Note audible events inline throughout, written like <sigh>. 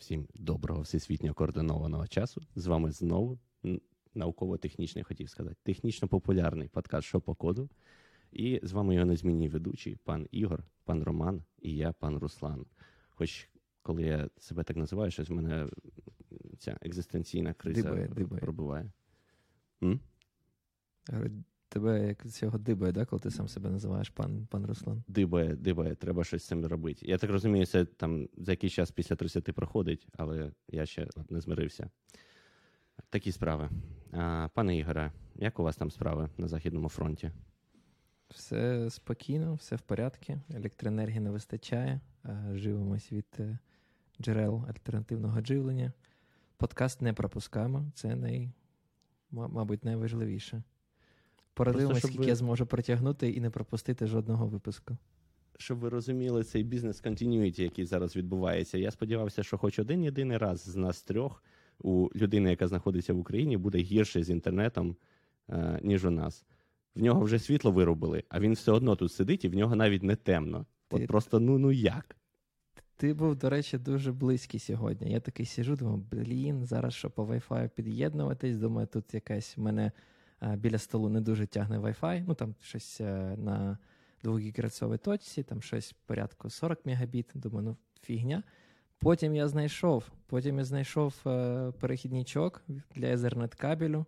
Всім доброго всесвітньо координованого часу. З вами знову науково-технічний, хотів сказати, технічно-популярний подкаст «Що по коду. І з вами його незмінний ведучий, пан Ігор, пан Роман і я, пан Руслан. Хоч коли я себе так називаю, щось в мене ця екзистенційна криза дибає, дибає. пробуває. М? Тебе як цього дибає, да, коли ти сам себе називаєш пан пан Руслан? Дибає, дибає, треба щось з цим робити. Я так розумію, це там за якийсь час після 30 проходить, але я ще не змирився. Такі справи. А, Пане Ігоре, як у вас там справи на Західному фронті? Все спокійно, все в порядку. Електроенергії не вистачає. Живемось від е, джерел альтернативного живлення. Подкаст не пропускаємо. Це най, мабуть, найважливіше. Порадивимось, скільки ви... я зможу протягнути і не пропустити жодного випуску. Щоб ви розуміли цей бізнес континюіті, який зараз відбувається. Я сподівався, що хоч один єдиний раз з нас трьох у людини, яка знаходиться в Україні, буде гірше з інтернетом, е, ніж у нас. В нього вже світло виробили, а він все одно тут сидить, і в нього навіть не темно. От просто ну ну як. Ти був, до речі, дуже близький сьогодні. Я такий сижу, думаю, блін, зараз що по Wi-Fi під'єднуватись. Думаю, тут якась мене біля столу не дуже тягне Wi-Fi, ну там щось е, на 2 гігагерцовій точці, там щось порядку 40 мегабіт. Думаю, ну фігня. Потім я знайшов потім я знайшов е, перехідничок для Ethernet кабелю,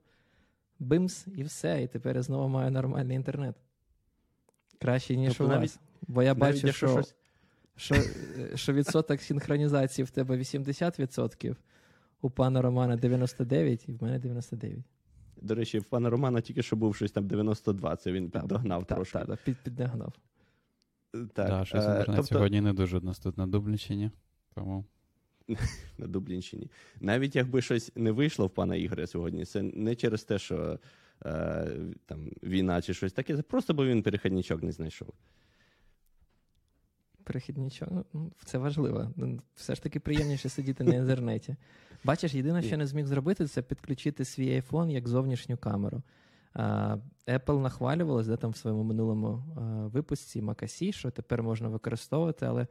бимс, і все. І тепер я знову маю нормальний інтернет. Краще, ніж тобто у навіть, вас. Бо я бачу, що щось... що, е, що відсоток синхронізації в тебе 80%, у пана Романа 99% і в мене 99%. До речі, в пана Романа тільки що був щось там 92, це він піддогнав так, трошки. Так, так, під, піддогнав. Так, да, щось інтернет тобто... сьогодні не дуже у нас тут на Дублінщині. Тому... <laughs> на Дублінщині. Навіть якби щось не вийшло в пана Ігоря сьогодні, це не через те, що е, там війна чи щось таке, це просто бо він перехідничок не знайшов. Перехідничок, ну, це важливо. Ну, все ж таки приємніше сидіти на інтернеті. <laughs> Бачиш, єдине, що не зміг зробити, це підключити свій iPhone як зовнішню камеру. Apple нахвалювалась де там в своєму минулому випуску Макасі, що тепер можна використовувати, але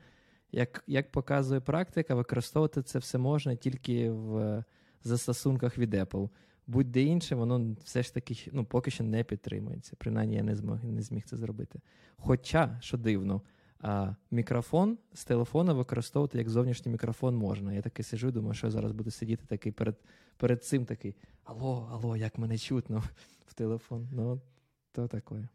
як як показує практика, використовувати це все можна тільки в застосунках від Apple. Будь-де інше, воно все ж таки ну, поки що не підтримується. Принаймні, я не змог не зміг це зробити. Хоча, що дивно, а мікрофон з телефона використовувати як зовнішній мікрофон можна. Я таки сижу, думаю, що я зараз буду сидіти такий перед перед цим такий: Алло, алло, як мене чутно <laughs> в телефон. Ну, то таке.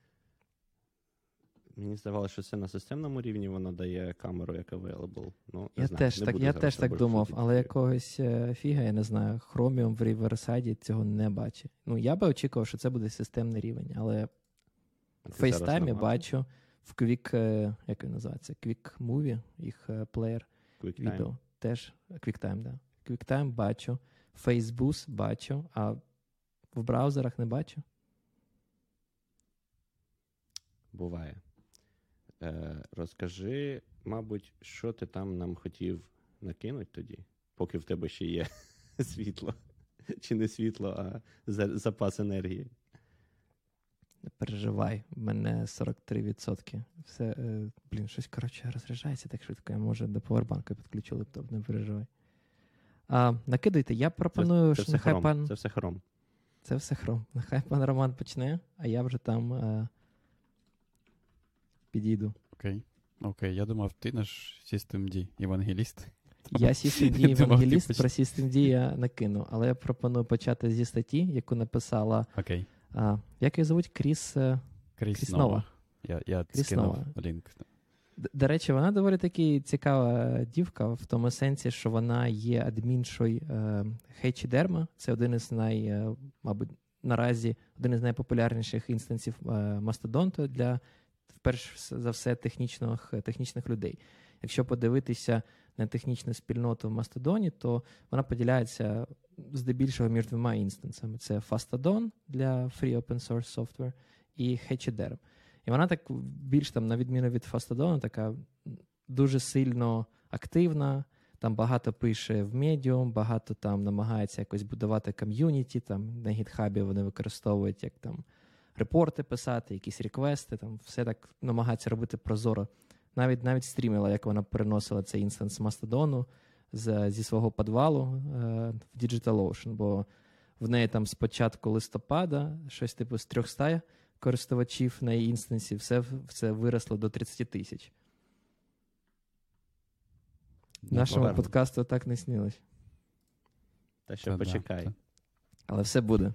Мені здавалося, що це на системному рівні воно дає камеру як available. Ну, Я знаю, теж так я теж так думав, але якогось е, фіга, я не знаю, Chromium в Riverside цього не бачить. Ну, я би очікував, що це буде системний рівень, але в FaceTime бачу в Quick, е, як він називається, Quick Movie, їх е, плеєр відео. Теж QuickTime, да. QuickTime бачу, Facebook бачу, а в браузерах не бачу. Буває. Е, Розкажи, мабуть, що ти там нам хотів накинути тоді, поки в тебе ще є <laughs> світло. Чи не світло, а запас енергії. Не переживай, в мене 43%. Все, е, блін, щось коротше розряджається так швидко. Я може до повербанка підключу лептоп, не переживай. А, Накидайте, я пропоную, це, це що нехай хром. пан. Це все хром. Це все хром. Нехай пан Роман почне, а я вже там е, підійду. Окей. Окей, я думав, ти наш Systemd євангеліст. Я Systemd євангеліст, про Systemd я накину, але я пропоную почати зі статті, яку написала. Окей. А, Як її звуть? Кріс е, Кріс, Кріс Я я Кріс скинув лінк. До речі, вона доволі таки цікава дівка в тому сенсі, що вона є адміншою е, Хейчідерма. Це один із най, е, мабуть, наразі один із найпопулярніших інстансів е, мастодонту для перш за все технічних технічних людей. Якщо подивитися на технічну спільноту в Мастодоні, то вона поділяється здебільшого між двома інстансами: це Fastodon для free open source software і Hechederm. І вона так більш там, на відміну від Fastodon, така дуже сильно активна. Там багато пише в Medium, багато там намагається якось будувати ком'юніті. Там на гітхабі вони використовують як там репорти писати, якісь реквести, там все так намагається робити прозоро. Навіть навіть стрімила, як вона переносила цей інстанс Мастодону з, зі свого підвалу е, в DigitalOcean, бо в неї там з початку листопада щось типу з 300 користувачів на її інстансі, все все виросло до 30 тисяч. Нашому поверну. подкасту так не снилось. Та ще почекай. Да, Але все буде.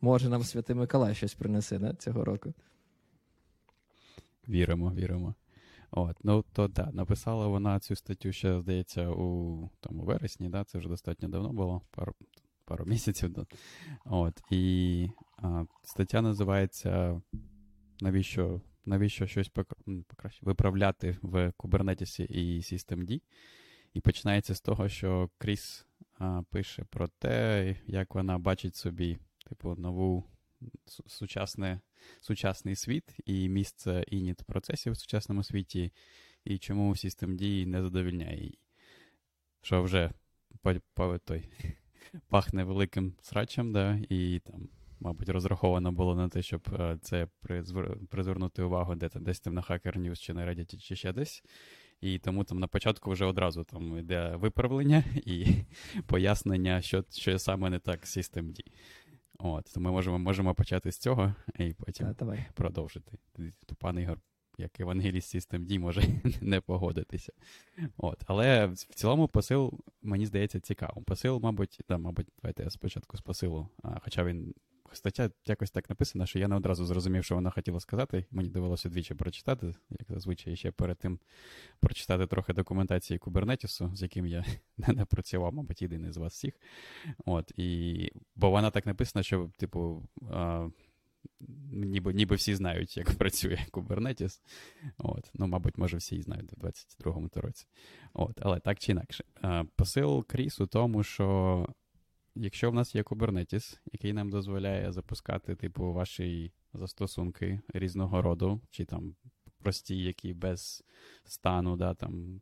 Може, нам Святий Миколай щось принесе да, цього року. Віримо, віримо. От, ну то да, написала вона цю статтю ще, здається, у там, у вересні, да, це вже достатньо давно було, пару пару місяців. Да. От, І а, стаття називається Навіщо навіщо щось покраще виправляти в Kubernetes і Systemd. І починається з того, що Кріс а, пише про те, як вона бачить собі, типу, нову сучасне, сучасний світ і місце ініт процесів в сучасному світі, і чому Systemd не задовільняє її. Що вже по, по, той, <laughs> пахне великим срачем, да, і там. Мабуть, розраховано було на те, щоб е, це призвернути увагу де десь там на Hacker News чи на Reddit, чи ще десь. І тому там на початку вже одразу там йде виправлення <laughs> і пояснення, що що саме не так з Systemd. От, то ми можемо можемо почати з цього і потім а, давай. продовжити. То пан Ігор, як евангеліст Systemd, може <laughs> не погодитися. От, Але в цілому посил, мені здається, цікавим. Посил, мабуть, да, мабуть, давайте я спочатку з посилу, а, хоча він стаття якось так написана, що я не одразу зрозумів, що вона хотіла сказати. Мені довелося двічі прочитати, як зазвичай, ще перед тим прочитати трохи документації Кубернетісу, з яким я <laughs> не працював, мабуть, єдиний з вас всіх. От, і... Бо вона так написана, що, типу. А... Ніби ніби всі знають, як працює Kubernetes. От. Ну, мабуть, може, всі і знають в 22-му році. От. Але так чи інакше. Посил Кріс у тому, що якщо в нас є Kubernetes, який нам дозволяє запускати, типу, ваші застосунки різного роду, чи там прості, які без стану, да, там,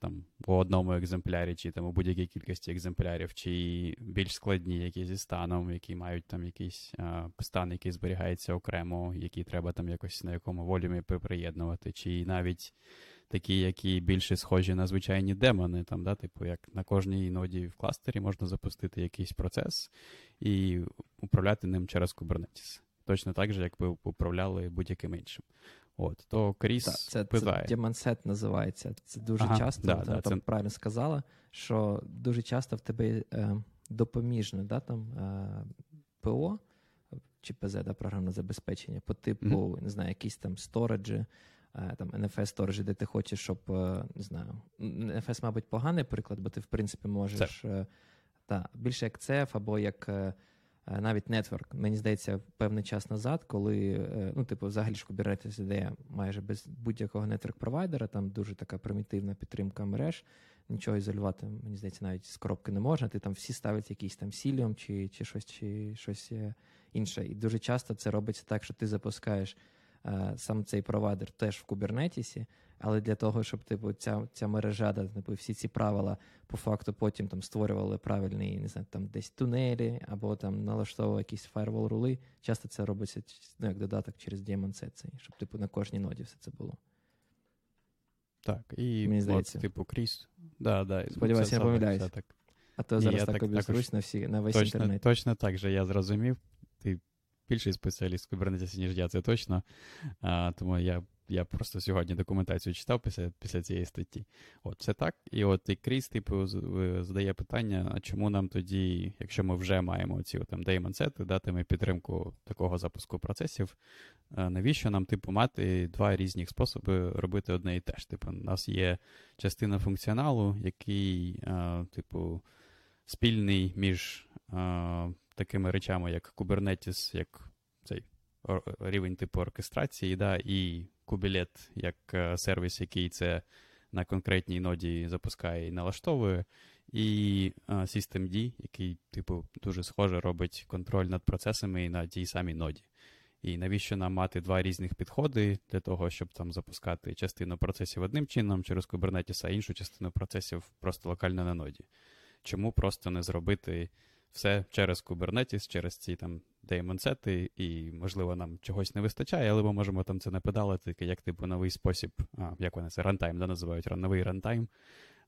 там, у одному екземплярі, чи там у будь-якій кількості екземплярів, чи більш складні, які зі станом, які мають там якийсь а, стан, який зберігається окремо, який треба там якось на якому волюмі приєднувати, чи навіть такі, які більше схожі на звичайні демони, там, да, типу, як на кожній ноді в кластері можна запустити якийсь процес і управляти ним через Kubernetes. Точно так же, як ви управляли будь-яким іншим. От, то Кріс так, це, питає. Це Demonset називається. Це дуже ага, часто, да, да, там це... правильно сказала, що дуже часто в тебе е, допоміжне да, там, е, ПО чи ПЗ, да, програмне забезпечення, по типу, mm-hmm. не знаю, якісь там сториджі, Е, там NFS сторожі, де ти хочеш, щоб е, не знаю, NFS, мабуть, поганий приклад, бо ти, в принципі, можеш е, та, більше як CF або як навіть нетворк. Мені здається, певний час назад, коли ну, типу, взагалі ж Kubernetes ідея майже без будь-якого нетворк-провайдера, там дуже така примітивна підтримка мереж. Нічого ізолювати, мені здається, навіть з коробки не можна. Ти там всі ставлять якийсь там сіліум чи чи щось чи щось інше. І дуже часто це робиться так, що ти запускаєш Е, сам цей провайдер теж в кубернетісі, але для того, щоб типу, ця ця мережа, типу, всі ці правила по факту потім там створювали правильні, не знаю, там десь тунелі або там налаштовували якісь фаєрвол рули. Часто це робиться ну, як додаток через Daemon цей, щоб типу на кожній ноді все це було. Так, і Мені здається. От, типу Кріс. Да, да, Сподіваюся, не помиляюся. А то зараз так обізрусь на всі на весь точно, інтернет. Точно так же я зрозумів. Ти більший спеціаліст в Kubernetes, ніж я, це точно. А, Тому я я просто сьогодні документацію читав після після цієї статті. От це так. І от і Кріс, типу, задає питання: а чому нам тоді, якщо ми вже маємо ці там деймонсети, дати підтримку такого запуску процесів, навіщо нам, типу, мати два різні способи робити одне і те ж? Типу, у нас є частина функціоналу, який, а, типу, спільний між. А, такими речами, як Kubernetes, як рівень типу оркестрації, да, і Kubelet як е, сервіс, який це на конкретній ноді запускає і налаштовує, і uh, Systemd, який, типу, дуже схоже робить контроль над процесами і на тій самій ноді. І навіщо нам мати два різних підходи для того, щоб там запускати частину процесів одним чином через Kubernetes, а іншу частину процесів просто локально на ноді? Чому просто не зробити все через Kubernetes, через ці там деймонсети, і, можливо, нам чогось не вистачає, але ми можемо там це напедалити, як типу новий спосіб, а, як вони це рантайм да, називають новий рантайм,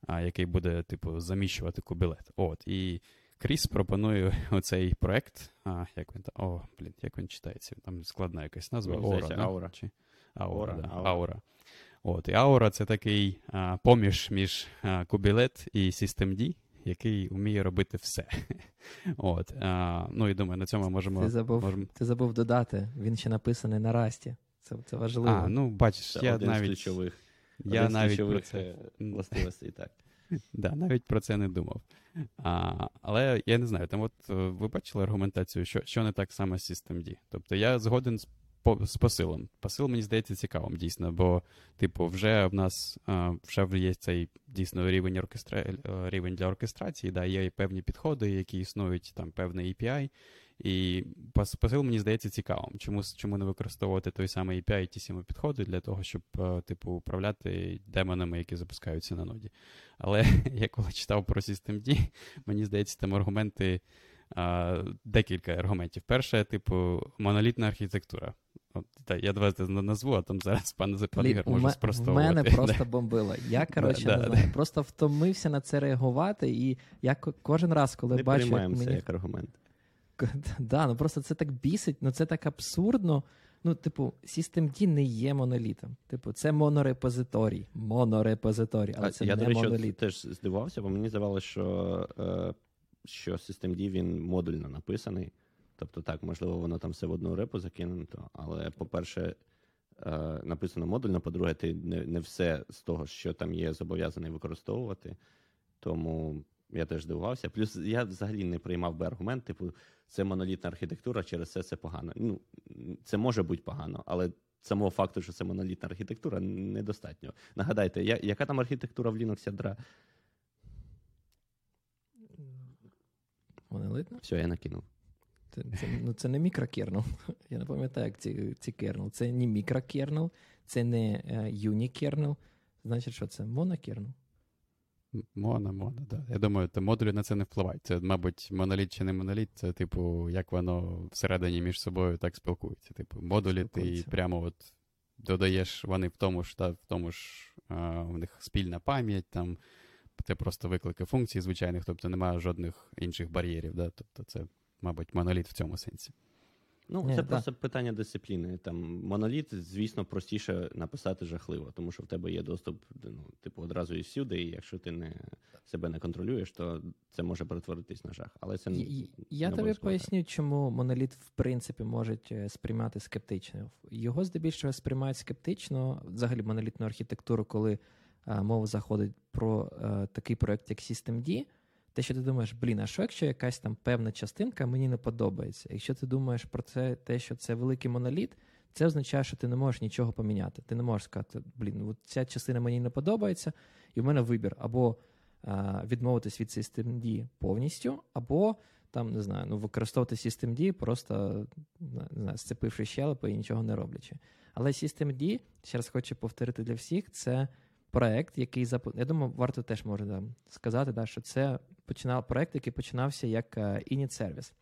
а, який буде, типу, заміщувати кубілет. От. І Кріс пропонує <laughs> оцей проект. А, як він там? О, блін, як він читається? Там складна якась назва. Аура, да? Аура. Чи? Аура, Аура, да. Аура. Аура. От, і Аура це такий а, поміж між а, кубілет і Systemd, який вміє робити все. <laughs> От, а, ну і думаю, на цьому можемо. Ти забув, можемо... ти забув додати, він ще написаний на расті. Це, це важливо. А, ну бачиш, Це я один з навіть, ключових, я один навіть про це. <laughs> властивостей, так. <laughs> Да, навіть про це не думав. А, але я не знаю, там от е, ви бачили аргументацію, що, що не так саме з Systemd. Тобто я згоден з, по, з посилом. Посил мені здається цікавим, дійсно, бо, типу, вже в нас вже є цей дійсно рівень оркестра... е, рівень для оркестрації, да, є певні підходи, які існують, там певний API. І посил мені здається цікавим. Чому, чому не використовувати той самий API і ті самі підходи для того, щоб, е, типу, управляти демонами, які запускаються на ноді. Але <laughs> я коли читав про Systemd, мені здається, там аргументи, декілька аргументів. Перше, типу, монолітна архітектура. От, та, я давайте на- назву, а там зараз пан Ігор може спростовувати. В мене просто бомбило. Я, коротше, не знаю, просто втомився на це реагувати, і я кожен раз, коли Не бачу, як це мені як аргумент. Да, ну просто це так бісить, ну це так абсурдно. Ну, типу, Systemd не є монолітом. Типу, це монорепозиторій. Монорепозиторій, але А, це я, не до речі, моноліт. теж здивувався, бо мені здавалося, що, е, що Systemd він модульно написаний. Тобто, так, можливо, воно там все в одну репу закинуто, але, по-перше, е, написано модульно, по-друге, ти не, все з того, що там є, зобов'язаний використовувати. Тому я теж здивувався. Плюс я взагалі не приймав би аргумент, типу, це монолітна архітектура, через це це погано. Ну, це може бути погано, але самого факту, що це монолітна архітектура, недостатньо. Нагадайте, я, яка там архітектура в Linux ядра? Монолитно? Все, я накинув. Це, це, ну, це не мікрокернел. <laughs> Я не пам'ятаю, як ці, ці кернел. Це не мікрокернел, це не е, юнікернел. Значить, що це монокернел? Мона, мона, да. Я думаю, то модулі на це не впливають. Це, мабуть, моноліт чи не моноліт, це, типу, як воно всередині між собою так спілкується. Типу, модулі ти прямо от додаєш, вони в тому ж, та, в тому ж а, в них спільна пам'ять, там це просто виклики функцій звичайних, тобто немає жодних інших бар'єрів. Да? Тобто це, мабуть, моноліт в цьому сенсі. Ну, Ні, це да. просто питання дисципліни. Там моноліт, звісно, простіше написати жахливо, тому що в тебе є доступ, ну, типу, одразу і всюди, і якщо ти не себе не контролюєш, то це може перетворитись на жах. Але це І- не Я тобі обов'язково так. поясню, чому моноліт в принципі можуть е, сприймати скептично. Його здебільшого сприймають скептично, взагалі монолітну архітектуру, коли е, мова заходить про е, такий проект, як Systemd. Те, що ти думаєш, блін, а що якщо якась там певна частинка мені не подобається? Якщо ти думаєш про це, те, що це великий моноліт, це означає, що ти не можеш нічого поміняти. Ти не можеш сказати, блін, от ця частина мені не подобається, і в мене вибір або е, відмовитись від Systemd повністю, або там не знаю, ну використовувати Systemd, просто не знаю, сцепивши щелепи і нічого не роблячи. Але Systemd, ще раз хочу повторити для всіх, це проект, який запу... Я думаю, варто теж може да, сказати, да, що це починав проект, який починався як е, init сервіс.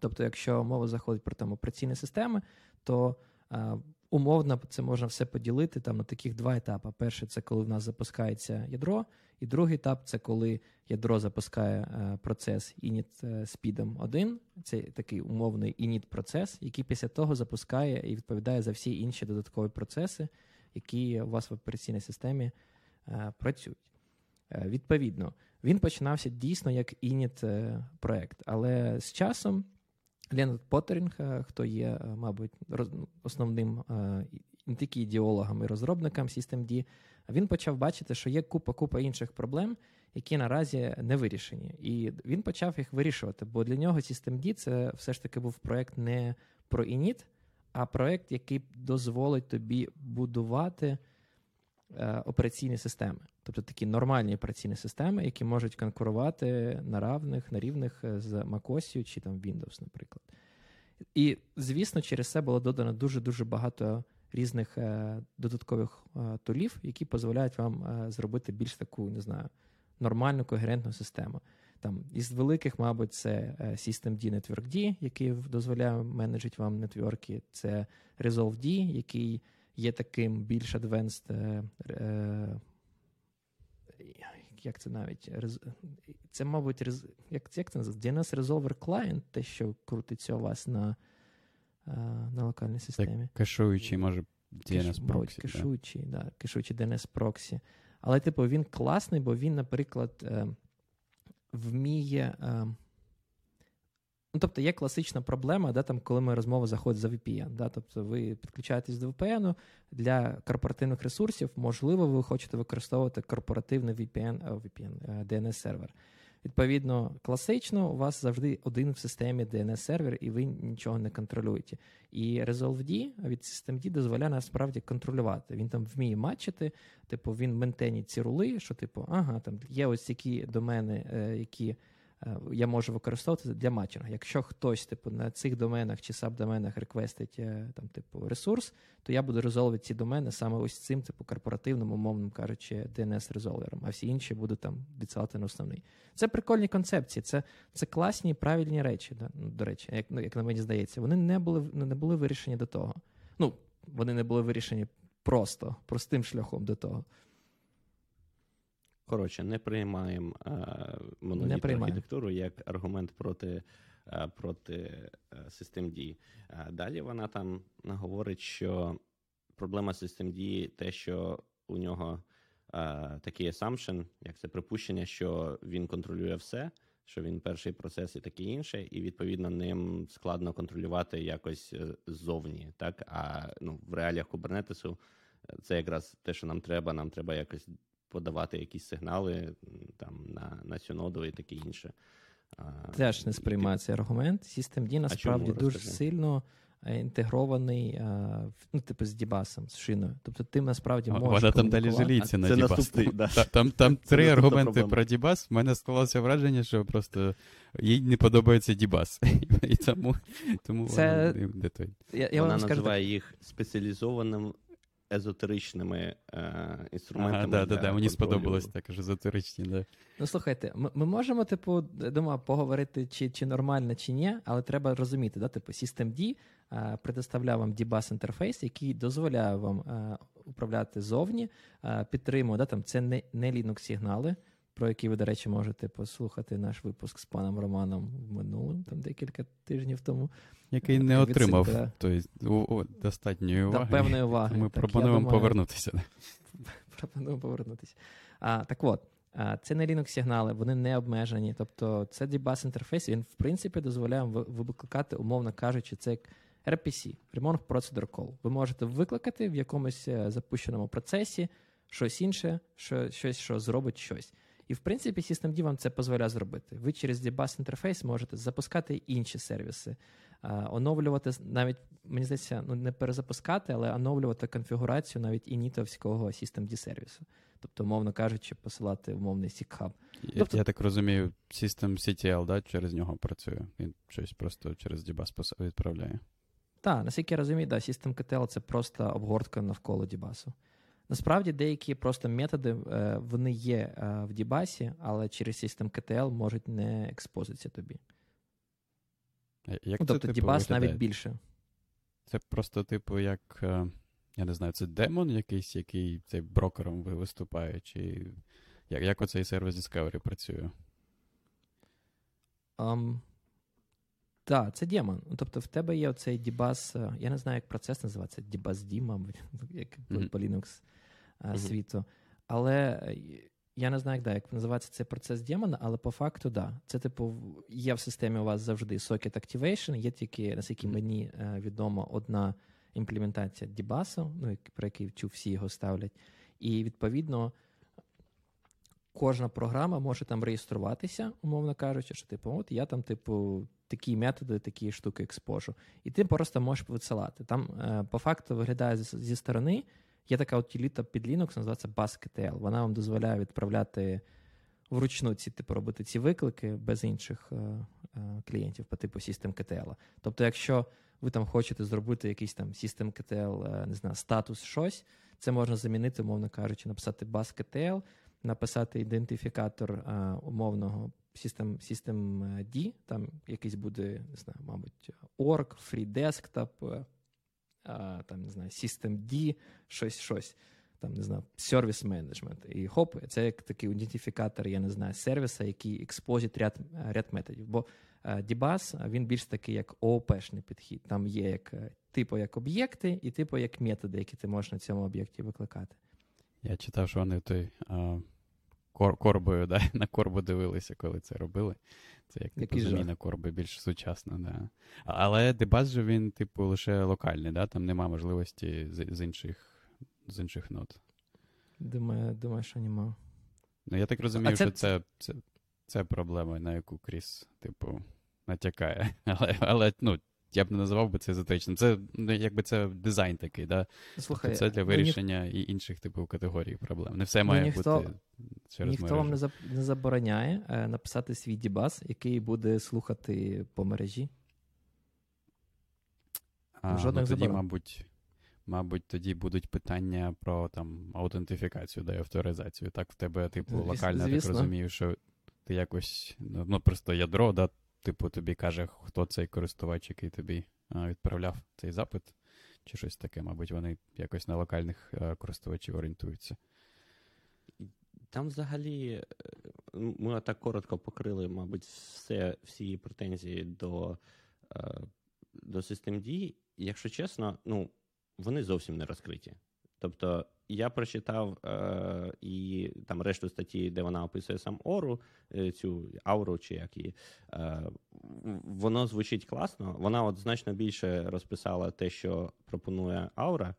Тобто, якщо мова заходить про там операційні системи, то е, умовно це можна все поділити там на таких два етапи. Перший це коли в нас запускається ядро, і другий етап це коли ядро запускає е, процес init е, спідом 1. Це такий умовний init процес, який після того запускає і відповідає за всі інші додаткові процеси, які у вас в операційній системі е, працюють. Е, відповідно, він починався дійсно як init е, проект, але з часом Ленард Поттерінг, хто є, мабуть, ну, основним не тільки ідеологом і розробником Systemd, він почав бачити, що є купа-купа інших проблем, які наразі не вирішені. І він почав їх вирішувати, бо для нього Systemd це все ж таки був проект не про init, а проект, який дозволить тобі будувати е, операційні системи. Тобто такі нормальні операційні системи, які можуть конкурувати на равних, на рівних е, з macOS чи там Windows, наприклад. І, звісно, через це було додано дуже-дуже багато різних е, додаткових е, тулів, які дозволяють вам е, зробити більш таку, не знаю, нормальну когерентну систему. Там із великих, мабуть, це е, Systemd Networkd, який дозволяє менеджити вам нетворки. Це ResolveD, який є таким більш advanced. Е, е, як, це навіть це, мабуть, як, як це називається? DNS Resolver Client, те, що крутиться у вас на на локальній системі. Так, кешуючий, може, DNS проксі. Кешуючий, да. да, кешуючий DNS проксі. Але, типу, він класний, бо він, наприклад, е, вміє. Е, Ну, тобто є класична проблема, да, там, коли ми розмова заходить за VPN. Да, Тобто ви підключаєтесь до VPN для корпоративних ресурсів, можливо, ви хочете використовувати корпоративний VPN, VPN DNS-сервер. Відповідно, класично, у вас завжди один в системі DNS-сервер, і ви нічого не контролюєте. І ResolveD від Systemd дозволяє насправді контролювати. Він там вміє матчити, типу він ментенить ці рули, що, типу, ага, там є ось такі домени, е, які. Е, я можу використовувати для матчингу. Якщо хтось типу, на цих доменах чи сабдоменах реквестить е, там, типу, ресурс, то я буду резолвити ці домени саме ось цим, типу, корпоративним, умовним кажучи, DNS-резолвером, а всі інші будуть там відсилати на основний. Це прикольні концепції, це це класні правильні речі. Да? Ну, до речі, як ну, як на мені здається, вони не були не були вирішені до того. Ну, вони не були вирішені просто, простим шляхом до того. Коротше, не приймаємо е, монолітну архітектуру як аргумент проти е, проти е, систем дій. Е, далі вона там говорить, що проблема систем дії те, що у нього такий assumption, як це припущення, що він контролює все, що він перший процес і таке інше, і відповідно ним складно контролювати якось ззовні. Так а ну в реаліях кубернетису це якраз те, що нам треба. Нам треба якось подавати якісь сигнали там на на цю ноду і таке інше. Теж не сприймає цей аргумент. Systemd насправді дуже сильно е, інтегрований, ну, типу, з Дібасом, з шиною. Тобто ти насправді можеш. Вона там далі жаліється на Дібас. Да. Там там три аргументи про Дібас. У мене склалося враження, що просто їй не подобається Дібас. <laughs> І тому тому Це... вона. Я, я Вона називає так... їх спеціалізованим езотеричними е, інструментами. Ага, да, да, да, Мені сподобалось також езотеричні, да. Ну, слухайте, ми, ми можемо, типу, думаю, поговорити, чи чи нормально, чи ні, але треба розуміти, да, типу, Systemd е, предоставляє вам dbus інтерфейс, який дозволяє вам е, управляти зовні, е, підтримує, да, там, це не, не Linux-сигнали, про які ви, до речі, можете послухати наш випуск з паном Романом в минулому, там декілька тижнів тому. Який не отримав тобто, достатньої уваги. Певної уваги. Ми так, пропонуємо думаю, повернутися. <laughs> Пропонуємо повернутися. А, Так от, це не Linux сигнали, вони не обмежені. Тобто це dbus інтерфейс, він, в принципі, дозволяє викликати, умовно кажучи, це як RPC, Remote Procedure Call. Ви можете викликати в якомусь е, запущеному процесі щось інше, що, щось, що зробить щось. І в принципі, Systemd вам це дозволяє зробити. Ви через dbus інтерфейс можете запускати інші сервіси, оновлювати навіть, мені здається, ну не перезапускати, але оновлювати конфігурацію навіть інітовського Systemd сервісу. Тобто, умовно кажучи, посилати умовний. Я, тобто, я так розумію, System CTL да, через нього працює. Він щось просто через dbus відправляє. Так, наскільки я розумію, да, System CTL це просто обгортка навколо дібасу. Насправді деякі просто методи е, вони є е, в Дібасі, але через систем KTL можуть не експозитися тобі. Як ну, Тобто типу, Дібас навіть більше. Це просто, типу, як. Е, я не знаю, це демон якийсь, який цей брокером виступає, чи як як оцей сервіс Discovery працює? Um, так, це демон. Тобто в тебе є оцей Дібас, я не знаю, як процес називається, Дібас мабуть, <laughs> як mm-hmm. по Linux mm-hmm. світу. Але е, я не знаю, як, да, як називається цей процес демона, але по факту, да. Це, типу, є в системі у вас завжди Socket Activation, є тільки, наскільки мені е, відомо, одна імплементація Дібасу, ну, про який вчу, всі його ставлять. І відповідно. Кожна програма може там реєструватися, умовно кажучи, що типу, от я там, типу, такі методи, такі штуки експожу. І ти просто можеш висилати. Там е, по факту виглядає зі сторони, Є така утиліта під Linux, називається BuzzKTL. Вона вам дозволяє відправляти вручну ці типу робити ці виклики без інших е, е, клієнтів по типу SystemKTL. Тобто, якщо ви там хочете зробити якийсь там SystemKTL, е, не знаю, статус щось, це можна замінити, умовно кажучи, написати BuzzKTL, написати ідентифікатор умовного System, System там якийсь буде, не знаю, мабуть, org, free desktop, там, не знаю, System D, щось, щось. там не знаю, сервіс менеджмент. І хоп, це як такий ідентифікатор, я не знаю, сервіса, який експозить ряд ряд методів. Бо Дібас він більш такий, як ООП-шний підхід. Там є як типу як об'єкти, і типу як методи, які ти можеш на цьому об'єкті викликати. Я читав, що вони той а, кор, корбою, да, <laughs> на корбу дивилися, коли це робили. Це як типу, заміна корби більш сучасна, да. Але дебаз же він, типу, лише локальний, да? там нема можливості з, з інших з інших нот. Думаю, думаю, що нема. Ну, я так розумію, це... що це, це це, проблема, на яку Кріс, типу, натякає. <laughs> Але, але ну, я б не називав би це езотеричним. Це ну, якби це дизайн такий, да? Слухай, тобто це для вирішення ну, ні... і інших типу категорій проблем. Не все ну, ніхто, бути через Ніхто мережу. вам не, за, не забороняє е, написати свій дібас, який буде слухати по мережі. А, Жодних ну, тоді, мабуть, мабуть, тоді будуть питання про там аутентифікацію, да, і авторизацію. Так, в тебе, типу, локально, я так розумію, що ти якось, ну, ну, просто ядро, да, типу, тобі каже, хто цей користувач, який тобі відправляв цей запит, чи щось таке, мабуть, вони якось на локальних е, користувачів орієнтуються. Там взагалі е, ми так коротко покрили, мабуть, все, всі претензії до е, до Systemd. Якщо чесно, ну, вони зовсім не розкриті. Тобто я прочитав е, і там решту статті, де вона описує сам Ору, е, цю ауру, чи як її. Е, воно звучить класно. Вона от значно більше розписала те, що пропонує Аура.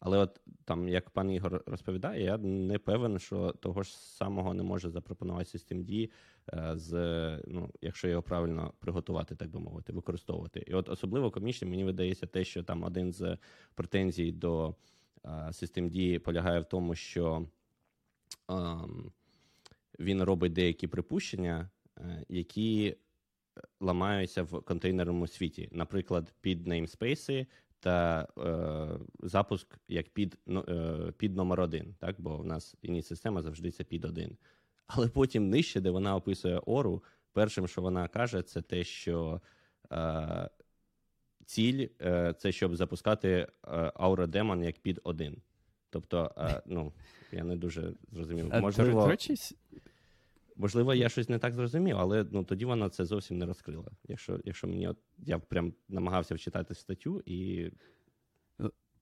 Але от там, як пан Ігор розповідає, я не певен, що того ж самого не може запропонувати Systemd, е, з, ну, якщо його правильно приготувати, так би мовити, використовувати. І от особливо комічним мені видається те, що там один з претензій до Систем дії полягає в тому, що він робить деякі припущення, е, які ламаються в контейнерному світі, наприклад, під namespace та е, запуск як під е, під номер один, так? бо в нас ініт система завжди це під один. Але потім нижче, де вона описує ору, першим, що вона каже, це те, що е, ціль е, це щоб запускати е, Aura Demon як під один. Тобто, е, ну, я не дуже зрозумів. Можливо, можливо, я щось не так зрозумів, але ну, тоді вона це зовсім не розкрила. Якщо якщо мені от, я прям намагався вчитати статтю і.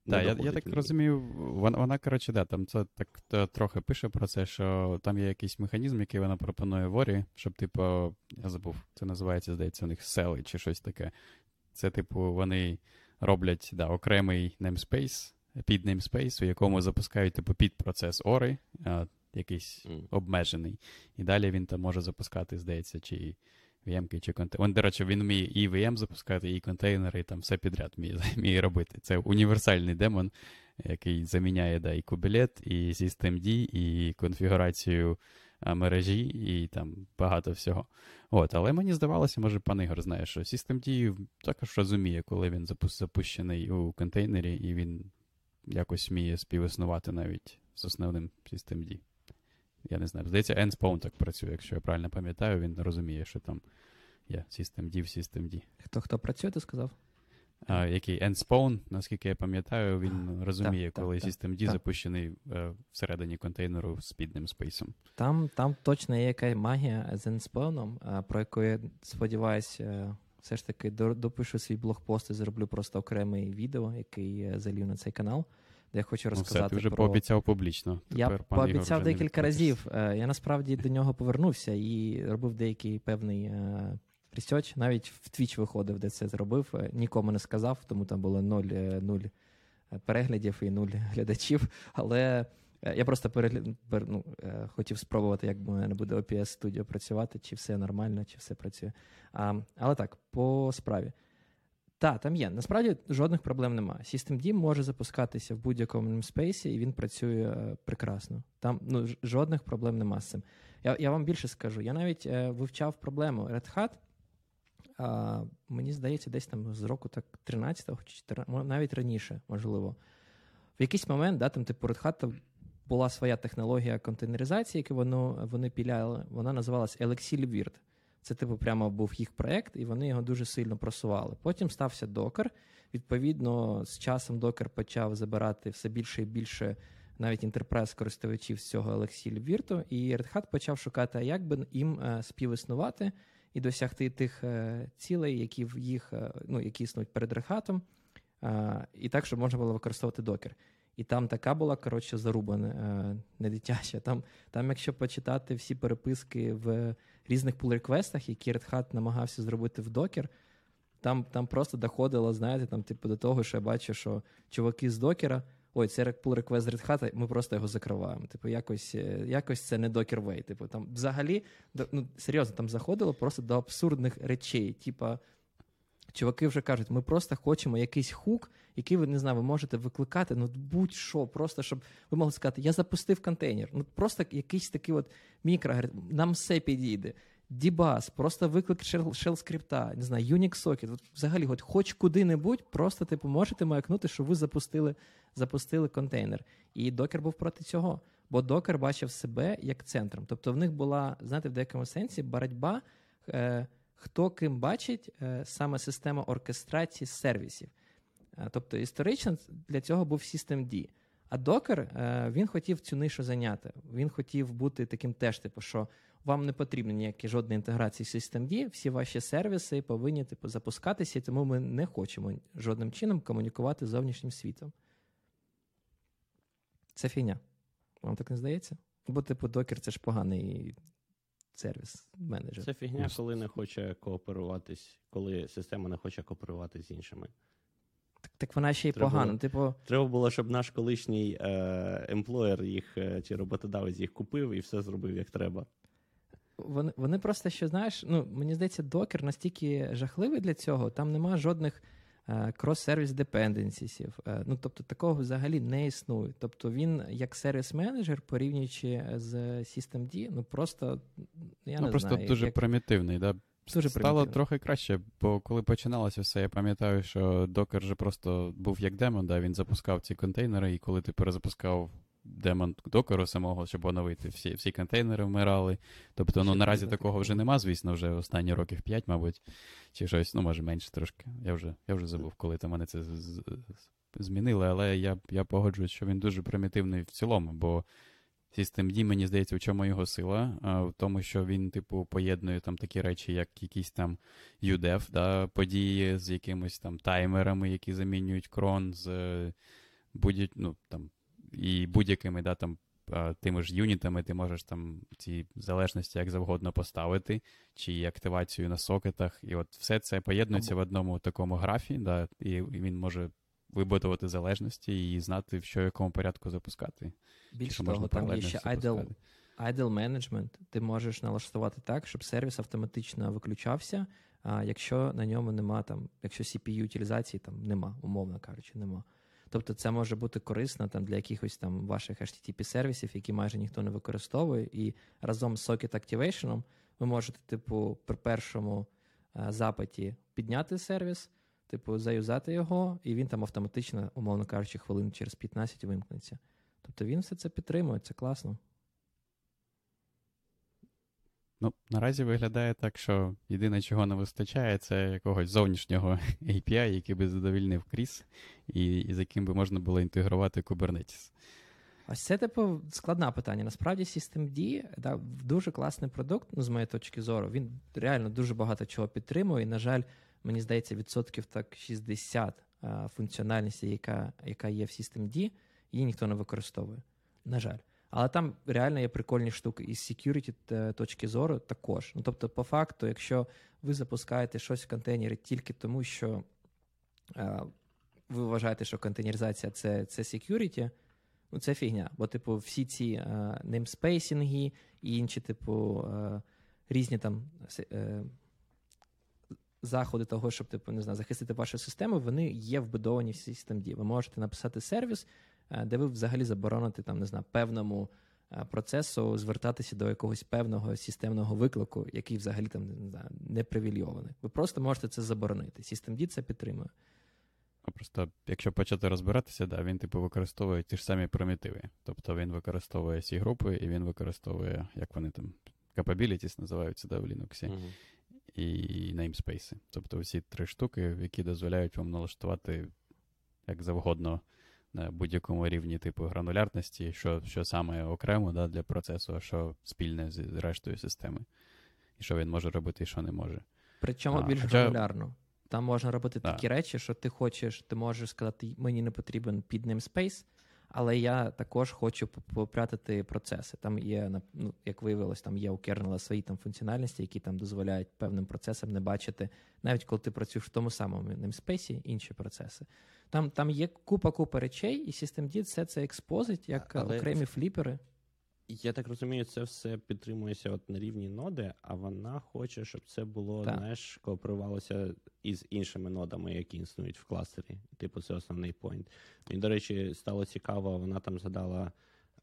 Так, я я так розумію, вона, вона коротше, да, там це так то, трохи пише про це, що там є якийсь механізм, який вона пропонує ворі, щоб, типу, я забув, це називається, здається, у них сели чи щось таке. Це, типу, вони роблять да, окремий namespace, під namespace, у якому запускають типу, під процес ори, якийсь mm. обмежений. І далі він там може запускати, здається, чи VM, чи контейнери. Він, до речі, він вміє і VM запускати, і контейнери, і там все підряд вміє, <laughs> вміє робити. Це універсальний демон, який заміняє да, і кубелет, і systemd, і конфігурацію мережі і там багато всього. От, Але мені здавалося, може, пан Ігор знає, що systemd також розуміє, коли він запущений у контейнері, і він якось вміє співіснувати навіть з основним systemd. Я не знаю. Здається, Enspawn так працює, якщо я правильно пам'ятаю, він розуміє, що там є systemd в systemd. Хто хто працює, ти сказав? А, який Endspawn, наскільки я пам'ятаю, він розуміє, так, коли так, Systemd так, запущений е, всередині контейнеру з підним спейсом. Там там точно є якась магія з Endspawn, про яку я сподіваюся, е, все ж таки допишу свій блогпост і зроблю просто окреме відео, який залів на цей канал. Де я хочу розказати. Ну, все, ти вже про... пообіцяв публічно. Тепер я пообіцяв декілька разів. Е, я насправді до нього повернувся і робив деякий певний Research, навіть в Twitch виходив, де це зробив. Е, нікому не сказав, тому там було нуль, е, нуль е, переглядів і нуль <laughs> глядачів. Але я просто перегляд... ну, хотів спробувати, як в мене буде OPS Studio працювати, чи все нормально, чи все працює. А, Але так, по справі. Так, там є. Насправді жодних проблем немає. Systemd може запускатися в будь-якому namespace, і він працює прекрасно. Там ну, жодних проблем немає з цим. Я я вам більше скажу. Я навіть е, вивчав проблему Red Hat Мені здається, десь там з року так 13-го чи 14 навіть раніше, можливо. В якийсь момент, да, там, типу, Red Hat була своя технологія контейнеризації, яку воно, вони піляли, вона називалась Elixir Virt. Це, типу, прямо був їх проект, і вони його дуже сильно просували. Потім стався докер. Відповідно, з часом докер почав забирати все більше і більше навіть інтерпрес користувачів з цього Elixir Virtu, і Red Hat почав шукати, як би їм е, співіснувати і досягти тих е, цілей, які в їх, е, ну, які існують перед Hat, і так, щоб можна було використовувати докер. І там така була, коротше, заруба не дитяча. Там, там, якщо почитати всі переписки в різних pull-реквестах, які Red Hat намагався зробити в докер, там там просто доходило, знаєте, там, типу, до того, що я бачу, що чуваки з докера ой, це pull request Red Hat, ми просто його закриваємо. Типу, якось е, якось це не Way. Типу, там взагалі, ну серйозно, там заходило просто до абсурдних речей. Типа, чуваки вже кажуть, ми просто хочемо якийсь хук, який ви не знаю, ви можете викликати, ну будь-що, просто щоб ви могли сказати, я запустив контейнер. Ну просто якийсь такий от мікро, нам все підійде. Дібас, просто виклик shell скрипта, не знаю, Unix Socket, взагалі, хоч, хоч куди-небудь, просто типу можете маякнути, що ви запустили запустили контейнер. І докер був проти цього, бо докер бачив себе як центром. Тобто в них була, знаєте, в деякому сенсі боротьба, е, хто ким бачить е, саме система оркестрації сервісів. Е, тобто історично для цього був Systemd. А докер е, він хотів цю нишу зайняти. Він хотів бути таким теж, типу, що вам не потрібно ніякі жодної інтеграції з Systemd, всі ваші сервіси повинні типу, запускатися, тому ми не хочемо жодним чином комунікувати з зовнішнім світом. Це фігня. Вам так не здається? Бо, типу, докер це ж поганий сервіс менеджер. Це фігня, коли не хоче кооперуватись, коли система не хоче кооперуватись з іншими. Так так вона ще й треба погана. Типу... Треба було, щоб наш колишній е, емплоєр їх е, чи роботодавець їх купив і все зробив як треба. Вони вони просто що знаєш, ну мені здається, докер настільки жахливий для цього, там нема жодних крос-сервіс депенденсісів. Ну, тобто такого взагалі не існує. Тобто він, як сервіс-менеджер, порівнюючи з Systemd, ну просто я ну, не просто знаю. дуже як... примітивний, да? Дуже Стало примітивно. трохи краще, бо коли починалося все, я пам'ятаю, що докер же просто був як демон, да, він запускав ці контейнери, і коли ти перезапускав демон докеру самого, щоб оновити, всі всі контейнери вмирали. Тобто, ну наразі такого вже нема, звісно, вже останні років 5, мабуть, чи щось, ну, може, менше трошки. Я вже я вже забув, коли там мене це змінили, але я я погоджуюсь, що він дуже примітивний в цілому, бо Systemd, мені здається, в чому його сила, а в тому, що він, типу, поєднує там такі речі, як якісь там UDEV, да, події з якимись там таймерами, які замінюють крон, з будь ну, там, і будь-якими да, там, тими ж юнітами ти можеш там ці залежності як завгодно поставити, чи активацію на сокетах. І от все це поєднується в одному такому графі, да, і він може вибудувати залежності і знати, в що якому порядку запускати. Більше того, там є ще idle, idle management. Ти можеш налаштувати так, щоб сервіс автоматично виключався, а якщо на ньому нема там, якщо CPU утилізації там нема, умовно кажучи, нема. Тобто це може бути корисно там для якихось там ваших http сервісів, які майже ніхто не використовує, і разом з Socket Activation ви можете, типу, при першому а, запиті підняти сервіс, типу, заюзати його, і він там автоматично, умовно кажучи, хвилин через 15 вимкнеться. Тобто він все це підтримує, це класно. Ну, наразі виглядає так, що єдине, чого не вистачає, це якогось зовнішнього <laughs> API, який би задовільнив кріс, і, і з яким би можна було інтегрувати Kubernetes. Ось це, типу, складне питання. Насправді, Systemd да, дуже класний продукт, ну, з моєї точки зору. Він реально дуже багато чого підтримує. І, на жаль, мені здається, відсотків так 60 а, функціональності, яка яка є в Systemd, її ніхто не використовує. На жаль. Але там реально є прикольні штуки. І з security е, точки зору також. Ну, Тобто, по факту, якщо ви запускаєте щось в контейнері тільки тому, що е, ви вважаєте, що контейнеризація це це security, ну це фігня. Бо, типу, всі ці е, namespacing і інші, типу, е, різні там. Е, Заходи того, щоб типу, не знаю, захистити вашу систему, вони є вбудовані в системі. Ви можете написати сервіс, де ви взагалі забороните там, не знаю, певному е, процесу звертатися до якогось певного системного виклику, який взагалі там не знаю, не привільйований. Ви просто можете це заборонити. Systemd це підтримує. Просто, якщо почати розбиратися, да, він типу використовує ті ж самі примітиви. Тобто він використовує ці групи, і він використовує, як вони там, capabilities називаються да, в Linux, uh-huh. і namespace. Тобто всі три штуки, які дозволяють вам налаштувати як завгодно на будь-якому рівні типу гранулярності, що що саме окремо да, для процесу, а що спільне з рештою системи. І що він може робити, і що не може. Причому А, більш хоча- гранулярно. Там можна робити Да. такі речі, що ти хочеш, ти можеш сказати, мені не потрібен під namespace, але я також хочу поп- попрятати процеси. Там є, ну, як виявилось, там є у кернела свої там функціональності, які там дозволяють певним процесам не бачити, навіть коли ти працюєш в тому самому namespace, інші процеси. Там, там є купа-купа речей, і systemd все це експозить як Але окремі фліпери. Я так розумію, це все підтримується от на рівні ноди, а вона хоче, щоб це було, Так. знаєш, кооперувалося із іншими нодами, які існують в кластері. Типу, це основний point. Мені, до речі, стало цікаво, вона там згадала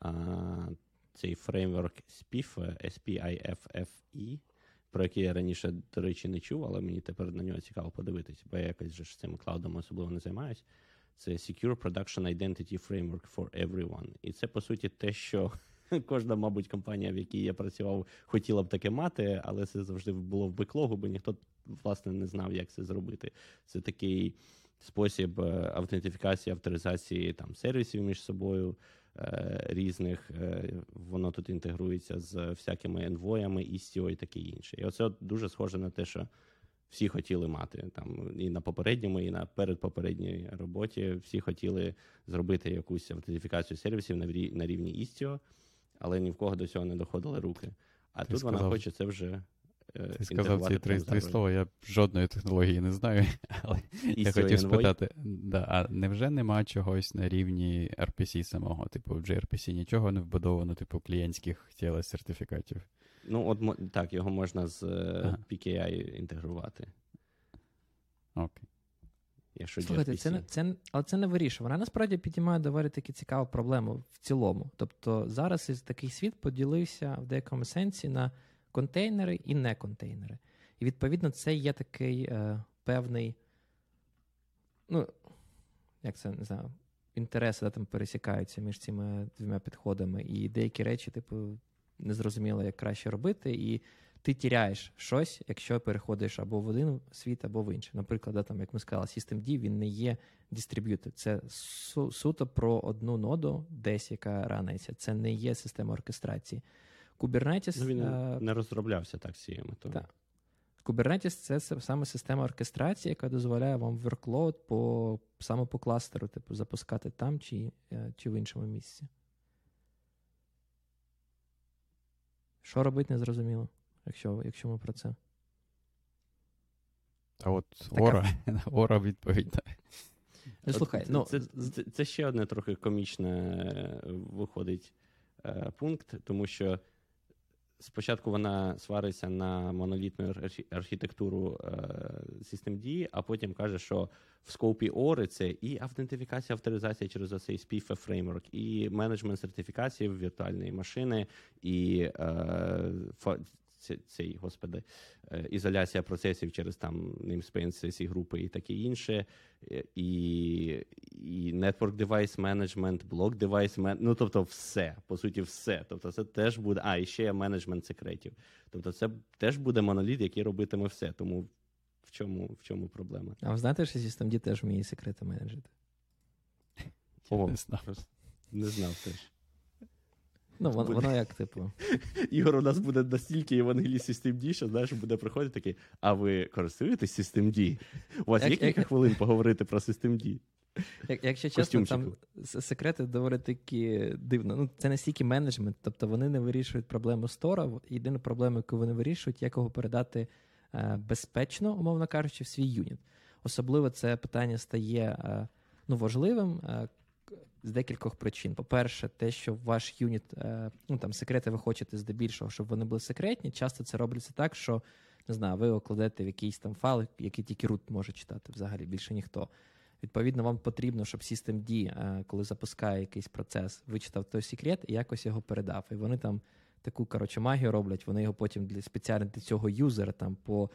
а, цей фреймворк SPIF, SPIFFE, про який я раніше, до речі, не чув, але мені тепер на нього цікаво подивитися, бо я якось же ж цим клаудом особливо не займаюсь. Це Secure Production Identity Framework for Everyone. І це, по суті, те, що <laughs> кожна, мабуть, компанія, в якій я працював, хотіла б таке мати, але це завжди було в беклогу, бо ніхто, власне, не знав, як це зробити. Це такий спосіб е, автентифікації, авторизації там, сервісів між собою е, різних. Е, Воно тут інтегрується з всякими енвоями, Istio і таке інше. І оце дуже схоже на те, що всі хотіли мати там і на попередньому, і на передпопередній роботі. Всі хотіли зробити якусь автентифікацію сервісів на рі- на рівні Istio, але ні в кого до цього не доходили руки. А Ти тут вона хоче це вже. е, Ти сказав ці три, три слова, я жодної технології не знаю, <laughs> але я хотів спитати, да, а невже нема чогось на рівні RPC самого? Типу, в gRPC нічого не вбудовано, типу, клієнтських TLS сертифікатів. Ну, от так, його можна з е, Ага. PKI інтегрувати. Окей. Якщо Слухайте, це, не- це, але це не вирішує. Вона насправді підіймає доволі таки цікаву проблему в цілому. Тобто зараз такий світ поділився в деякому сенсі на контейнери і не контейнери. І відповідно це є такий е, певний, ну, як це не знаю, інтереси да, там пересікаються між цими двома підходами, і деякі речі, типу, незрозуміло, як краще робити, і ти тіряєш щось, якщо переходиш або в один світ, або в інший. Наприклад, да, там, як ми сказали, Systemd, він не є дистриб'ютор. Це су- суто про одну ноду, десь яка раниться. Це не є система оркестрації. Kubernetes, Ну, він е, не розроблявся так з цією метою. Так. Kubernetes це саме система оркестрації, яка дозволяє вам workload по саме по кластеру, типу, запускати там чи, е, чи в іншому місці. Що робити, незрозуміло, якщо, якщо ми про це. А от Така- Ора, <laughs> Ора відповідь. да. Ну, слухай, ну, це, це, це ще одне трохи комічне е, виходить е, пункт, тому що спочатку вона свариться на монолітну архітектуру е, Systemd, а потім каже, що в скопі ORI це і автентифікація, авторизація через оцей SPIFA фреймворк, і менеджмент сертифікації віртуальної машини, і е, цей, господи, е, ізоляція процесів через там namespace, сесії групи і таке інше, е, і, і Network Device Management, Block Device Management, ну тобто все, по суті, все. Тобто це теж буде, а, і ще є менеджмент секретів. Тобто це теж буде моноліт, який робитиме все. Тому в чому, в чому проблема? А ви знаєте, що Systemd теж вміє секрети менеджити? О, Не знав. Не знав теж. Ну, воно, Буде. воно як, типу, <laughs> Ігор, у нас буде настільки євангеліст Systemd, що знаєш, буде приходити такий, а ви користуєтесь Systemd? У вас є кілька як- хвилин поговорити про Systemd? Як, якщо чесно, там секрети доволі таки дивно. Ну, це не стільки менеджмент, тобто вони не вирішують проблему стора. Єдина проблема, яку вони вирішують, як його передати е, безпечно, умовно кажучи, в свій юніт. Особливо це питання стає е, ну, важливим е, з декількох причин. По-перше, те, що ваш юніт, е, ну там секрети ви хочете здебільшого, щоб вони були секретні. Часто це робиться так, що не знаю, ви його кладете в якийсь там файл, який тільки root може читати взагалі, більше ніхто. Відповідно, вам потрібно, щоб Systemd, е, коли запускає якийсь процес, вичитав той секрет і якось його передав. І вони там таку коротше магію роблять. Вони його потім для спеціально для цього юзера, там по,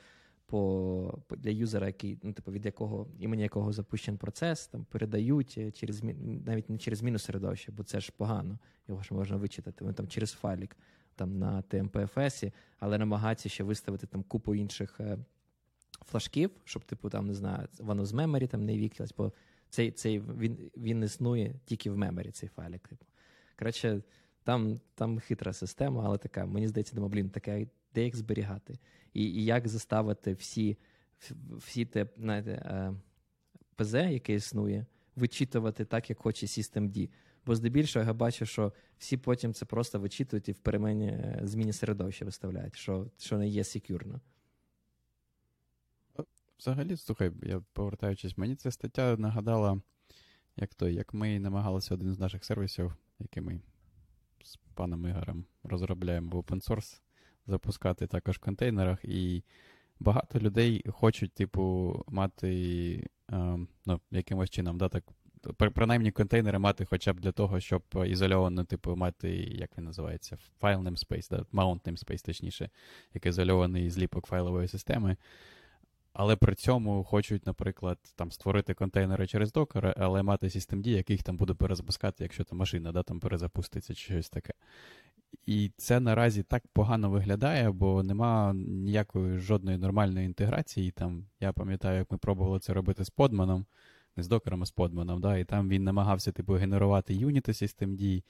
по, для юзера, який ну, типу, від якого імені якого запущений процес, там передають е, через навіть не через зміну середовища, бо це ж погано. Його ж можна вичитати. Вони там через файлік там на TMPFS, але намагаються ще виставити там купу інших. е, Флажків, щоб, типу, там, не знаю, воно з меморі там не віклилось, бо цей, цей, він він існує тільки в меморі, цей файлик. Типу. Коротше, там там хитра система, але така, мені здається, думаю, блін, така, де їх зберігати. І і як заставити всі всі те, знаєте, е, ПЗ, яке існує, вичитувати так, як хоче Systemd. Бо здебільшого я бачу, що всі потім це просто вичитують і в перемені е, зміні середовища виставляють, що що не є секюрно. Взагалі, слухай, я повертаючись, мені ця стаття нагадала, як то, як ми намагалися один з наших сервісів, який ми з паном Ігорем розробляємо в open source, запускати також в контейнерах. І багато людей хочуть, типу, мати е, ну, якимось чином, да, так, принаймні контейнери мати хоча б для того, щоб ізольовано, типу, мати, як він називається, файл namespace, да, mount namespace, точніше, як ізольований зліпок файлової системи. Але при цьому хочуть, наприклад, там створити контейнери через докер, але мати systemd, який там буде перезапускати, якщо там машина да, там перезапуститься чи щось таке. І це наразі так погано виглядає, бо нема ніякої жодної нормальної інтеграції. Там, Я пам'ятаю, як ми пробували це робити з подманом, не з докером, а з подманом. Да, І там він намагався типу, генерувати юніти systemd,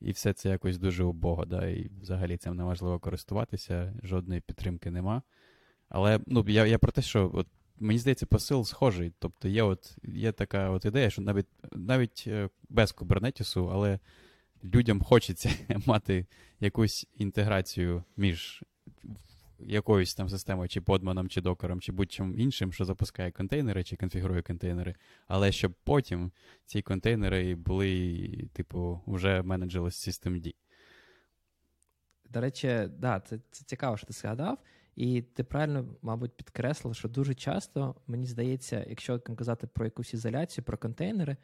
і все це якось дуже убого. Да, І взагалі цим неможливо користуватися, жодної підтримки нема. Але ну, я я про те, що от, мені здається, посил схожий. Тобто є от, є така от ідея, що навіть навіть е, без кубернетісу, але людям хочеться <laughs> мати якусь інтеграцію між якоюсь там системою, чи подманом, чи докером, чи будь-чим іншим, що запускає контейнери, чи конфігурує контейнери, але щоб потім ці контейнери були, типу, вже менеджерились systemd. До речі, да, це, це цікаво, що ти згадав. І ти правильно, мабуть, підкреслив, що дуже часто, мені здається, якщо казати про якусь ізоляцію, про контейнери,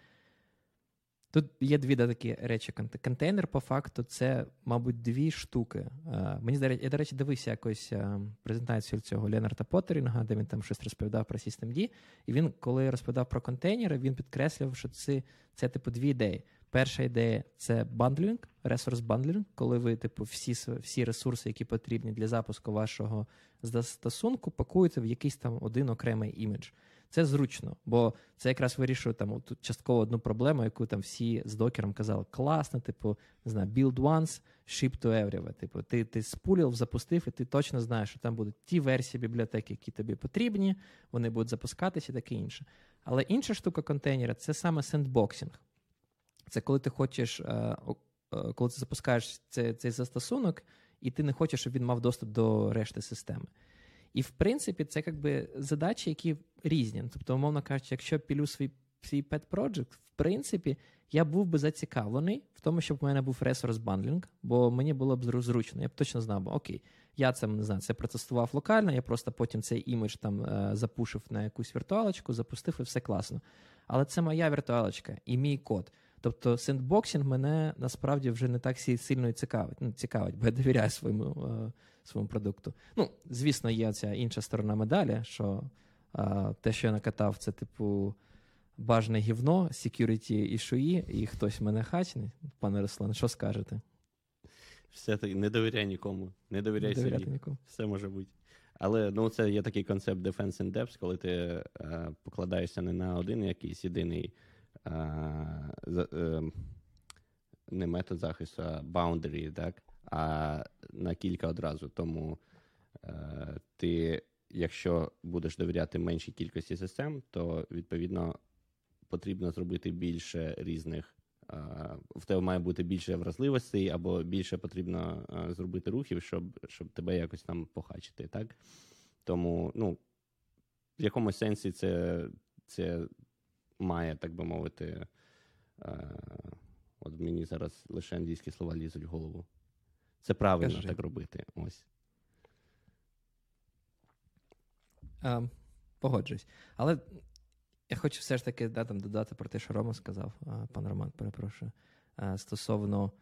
тут є дві да, такі речі. Контейнер, по факту, це, мабуть, дві штуки. Мені здається, я, до речі, дивився якось презентацію цього Ленарда Поттерінга, де він там щось розповідав про Systemd, І він, коли розповідав про контейнери, він підкреслив, що це, це типу дві ідеї. Перша ідея це бандлінг, ресурс бандлінг, коли ви, типу, всі всі ресурси, які потрібні для запуску вашого застосунку, пакуєте в якийсь там один окремий імідж. Це зручно, бо це якраз вирішує там тут частково одну проблему, яку там всі з докером казали: класно, типу, не знаю, build once, ship to everywhere. Типу, ти ти спулів, запустив, і ти точно знаєш, що там будуть ті версії бібліотеки, які тобі потрібні, вони будуть запускатися таке інше. Але інша штука контейнера це саме сендбоксинг. Це коли ти хочеш, е, е, коли ти запускаєш цей, цей застосунок, і ти не хочеш, щоб він мав доступ до решти системи. І в принципі, це якби задачі, які різні. Тобто, умовно кажучи, якщо я пілю свій свій pet project, в принципі, я був би зацікавлений в тому, щоб у мене був ресурс бандлінг, бо мені було б зручно. Я б точно знав, бо окей, я це не знаю, це протестував локально, я просто потім цей імідж там е, запушив на якусь віртуалочку, запустив і все класно. Але це моя віртуалочка і мій код. Тобто сендбоксинг мене насправді вже не так сильно і цікавить. Ну, цікавить, бо я довіряю своєму е, своєму продукту. Ну, звісно, є ця інша сторона медалі, що е, те, що я накатав, це типу бажане гівно, security і шуї, і хтось мене хачне. Пане Руслан, що скажете? Все таки не довіряй нікому, не довіряй не собі. Нікому. Все може бути. Але ну, це є такий концепт defense in depth, коли ти е, покладаєшся не на один якийсь єдиний не метод захисту, а boundary, так? а на кілька одразу. Тому е, ти, якщо будеш довіряти меншій кількості систем, то відповідно потрібно зробити більше різних. В тебе має бути більше вразливостей, або більше потрібно зробити рухів, щоб щоб тебе якось там похачити. так? Тому, ну, в якомусь сенсі це це має, так би мовити. Е, От мені зараз лише англійські слова лізуть в голову. Це правильно Кажи. так робити. Ось. А, Погоджуюсь. Але я хочу все ж таки да, там, додати про те, що Рома сказав, а, пан Роман, перепрошую, а, стосовно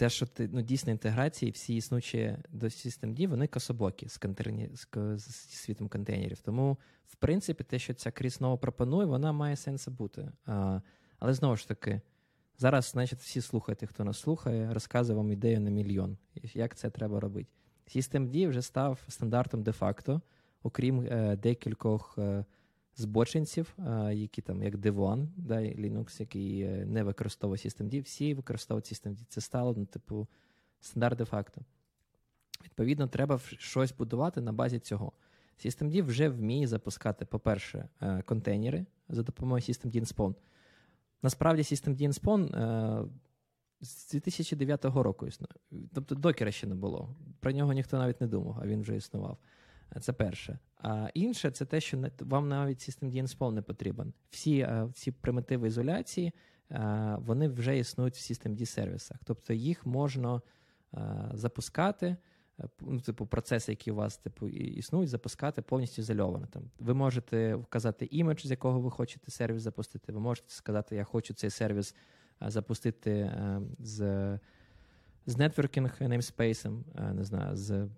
те, що ти ну, дійсно інтеграції, всі існуючі до Systemd, вони кособокі з, контейнер, з, з світом контейнерів. Тому, в принципі, те, що ця крізь знову пропонує, вона має сенс бути. А, Але знову ж таки, зараз, значить, всі слухайте, хто нас слухає, розказує вам ідею на мільйон, як це треба робити. Systemd вже став стандартом де-факто, окрім е, декількох е, збочинців, які там як Devon, да, Linux, який не використовує systemd, всі використовують systemd. Це стало, ну, типу, стандарт де-факто. Відповідно, треба щось будувати на базі цього. Systemd вже вміє запускати, по-перше, контейнери за допомогою Systemd Spawn. Насправді, Systemd Spawn з 2009 року існує. Тобто докера ще не було. Про нього ніхто навіть не думав, а він вже існував. Це перше. А інше, це те, що вам навіть System DNSPOL не потрібен. Всі ці примітиви ізоляції, вони вже існують в System D сервісах. Тобто їх можна запускати. Ну, типу, процеси, які у вас типу, існують, запускати повністю ізольовано. Там ви можете вказати імідж, з якого ви хочете сервіс запустити. Ви можете сказати, я хочу цей сервіс запустити е, з з namespace, е, не знаю, з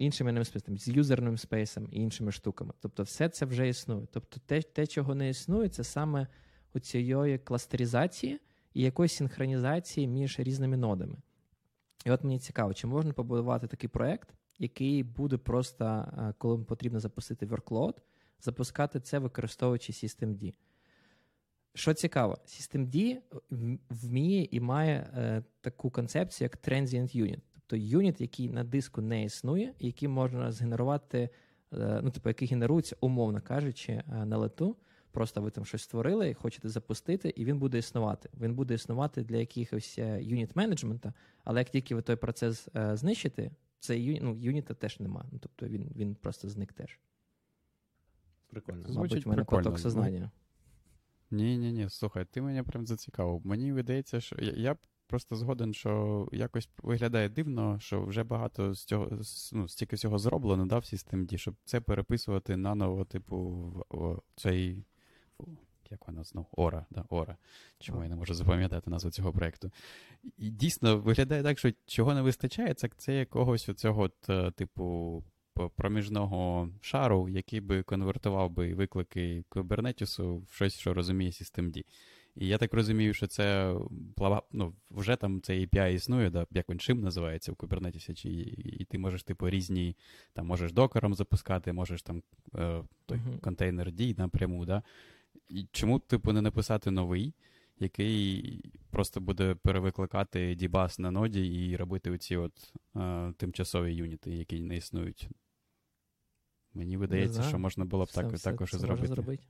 іншими namespace, з user namespace і іншими штуками. Тобто, все це вже існує. Тобто, те, те чого не існує, це саме у цієї кластеризації і якоїсь синхронізації між різними нодами. І от мені цікаво, чи можна побудувати такий проект, який буде просто, е, коли потрібно запустити workload, запускати це, використовуючи systemd. Що цікаво, systemd вміє і має е, таку концепцію, як transient unit. Тобто юніт, який на диску не існує, який можна згенерувати, е, ну, типу, який генерується, умовно кажучи, е, на лету. Просто ви там щось створили, хочете запустити, і він буде існувати. Він буде існувати для якихось юніт менеджмента, але як тільки ви той процес е, знищите, цей ну, юніта теж нема. Ну, Тобто він він просто зник теж. Прикольно. Мабуть, в мене поток сознання. Ні, ні, ні, слухай, ти мене прям зацікавив. Мені видається, що я, я просто згоден, що якось виглядає дивно, що вже багато з цього ну, стільки всього зроблено, да, в системі, щоб це переписувати наново, типу, в цей. Як вона знову? Ора, да, Ора. Чому я не можу запам'ятати назву цього проєкту. І дійсно виглядає так, що чого не вистачає, це це якогось оцього, от, е, типу, проміжного шару, який би конвертував би виклики Kubernetes в щось, що розуміє systemd. І я так розумію, що це ну, вже там цей API існує, да, як він чим називається в Kubernetes, чи, і ти можеш, типу, різні, там можеш докером запускати, можеш там е, той uh-huh. контейнер D напряму. Да? І чому, типу, не написати новий, який просто буде перевикликати дібас на ноді і робити оці от е, тимчасові юніти, які не існують Мені видається, що можна було б так, все, також зробити. зробити.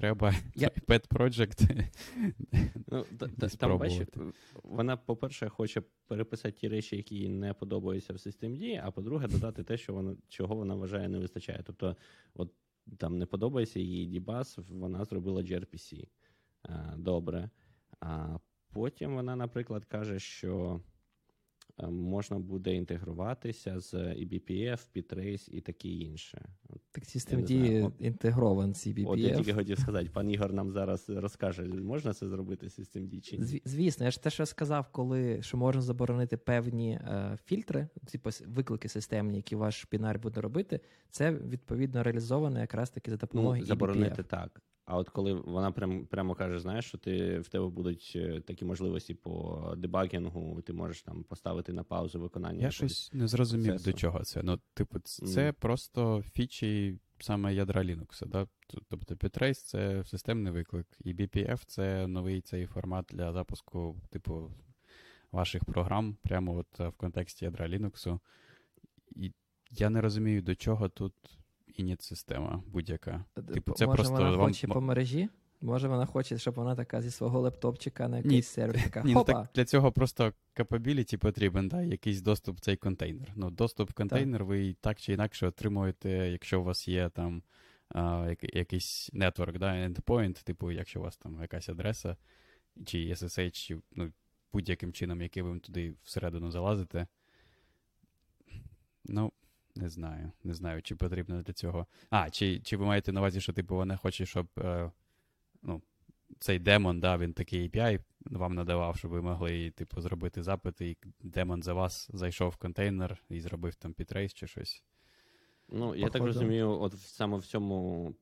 Треба Я... <laughs> Pet Project. Ну, <laughs> там, бачиш, Вона, по-перше, хоче переписати ті речі, які їй не подобаються в системі дії, а по-друге, додати те, що вона, чого вона вважає не вистачає. Тобто, от там не подобається їй дібас, вона зробила gRPC. Добре. А потім вона, наприклад, каже, що можна буде інтегруватися з eBPF, Ptrace і таке інше. Так Systemd інтегрован з eBPF. От я тільки хотів сказати, пан Ігор нам зараз розкаже, можна це зробити з Systemd чи ні? Звісно, я ж те, що сказав, коли що можна заборонити певні е, фільтри, типу виклики системні, які ваш бінар буде робити, це відповідно реалізовано якраз таки за допомогою. Ну, Заборонити так. А от коли вона прям, прямо каже, знаєш, що ти в тебе будуть е, такі можливості по дебагінгу, ти можеш там поставити на паузу виконання. Я щось не зрозумів, процесу. до чого це. Ну, типу, це mm. просто фічі саме ядра Linux. Да? Тобто Ptrace — це системний виклик, і BPF це новий цей формат для запуску, типу, ваших програм прямо от в контексті ядра Linux. І я не розумію, до чого тут ініт-система будь-яка. Типу, це Може, просто вона вам... хоче по мережі? Може, вона хоче, щоб вона така зі свого лептопчика на якийсь сервер <laughs> така. Ні, ну, так Для цього просто capability потрібен, да, якийсь доступ в цей контейнер. Ну, Доступ в контейнер так. ви так чи інакше отримуєте, якщо у вас є там а, якийсь network, да, endpoint, типу, якщо у вас там якась адреса, чи SSH, чи ну, будь-яким чином, який ви туди всередину залазите. Ну, не знаю. Не знаю, чи потрібно для цього. А, чи чи ви маєте на увазі, що типу вона хоче, щоб е, ну, цей демон, да, він такий API вам надавав, щоб ви могли типу, зробити запити, і демон за вас зайшов в контейнер і зробив там підрейс чи щось. Ну, я так розумію, от саме в цьому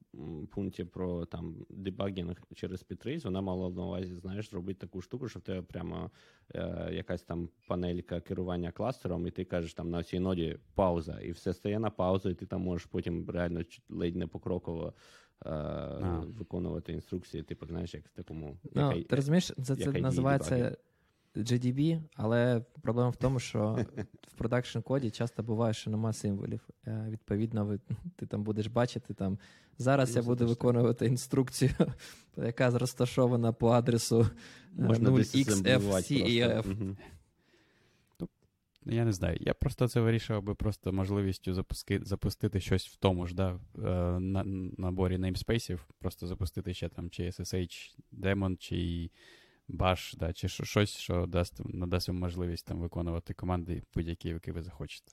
пункті про там дебагінг через P-Trace, вона мала на увазі, знаєш, зробити таку штуку, що в тебе прямо е, якась там панелька керування кластером, і ти кажеш там на цій ноді пауза, і все стає на паузу, і ти там можеш потім реально ледь не покроково е, виконувати інструкції, типу, знаєш, як в такому. Ну, як- ти розумієш, це, це називається GDB, але проблема в тому, що в продакшн коді часто буває, що нема символів. Е, Відповідно, ви, ти там будеш бачити там. Зараз я буду виконувати інструкцію, <laughs> яка розташована по адресу е, 0xfcef. просто. Мгм. Ну, Я не знаю. Я просто це вирішував би просто можливістю запуски, запустити щось в тому ж, да, е, на, наборі namespaceів, просто запустити ще там чи SSH Daemon, чи Bash, да, чи щось, що дасть, надасть вам можливість там виконувати команди будь-які, які ви захочете.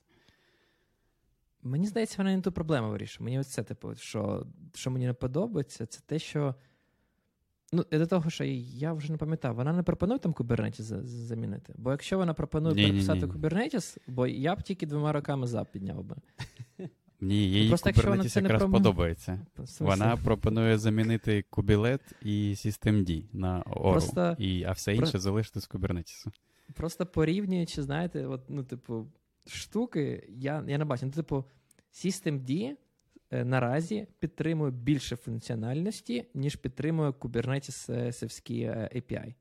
Мені здається, вона не ту проблему вирішує. Мені ось це, типу, що, що мені не подобається, це те, що. Ну, і до того, що я вже не пам'ятав, вона не пропонує там Kubernetes замінити. Бо якщо вона пропонує переписати Kubernetes, бо я б тільки двома роками зап підняв би. <laughs> Мені їй Просто Kubernetes якраз промо- подобається. Вона пропонує замінити Kubelet і Systemd на Oru, Просто- і, а все інше залишити з Kubernetes. Просто порівнюючи, знаєте, от, ну, типу, штуки, я, я не бачу. Ну, типу, Systemd е, наразі підтримує більше функціональності, ніж підтримує Kubernetes е, севські е, API.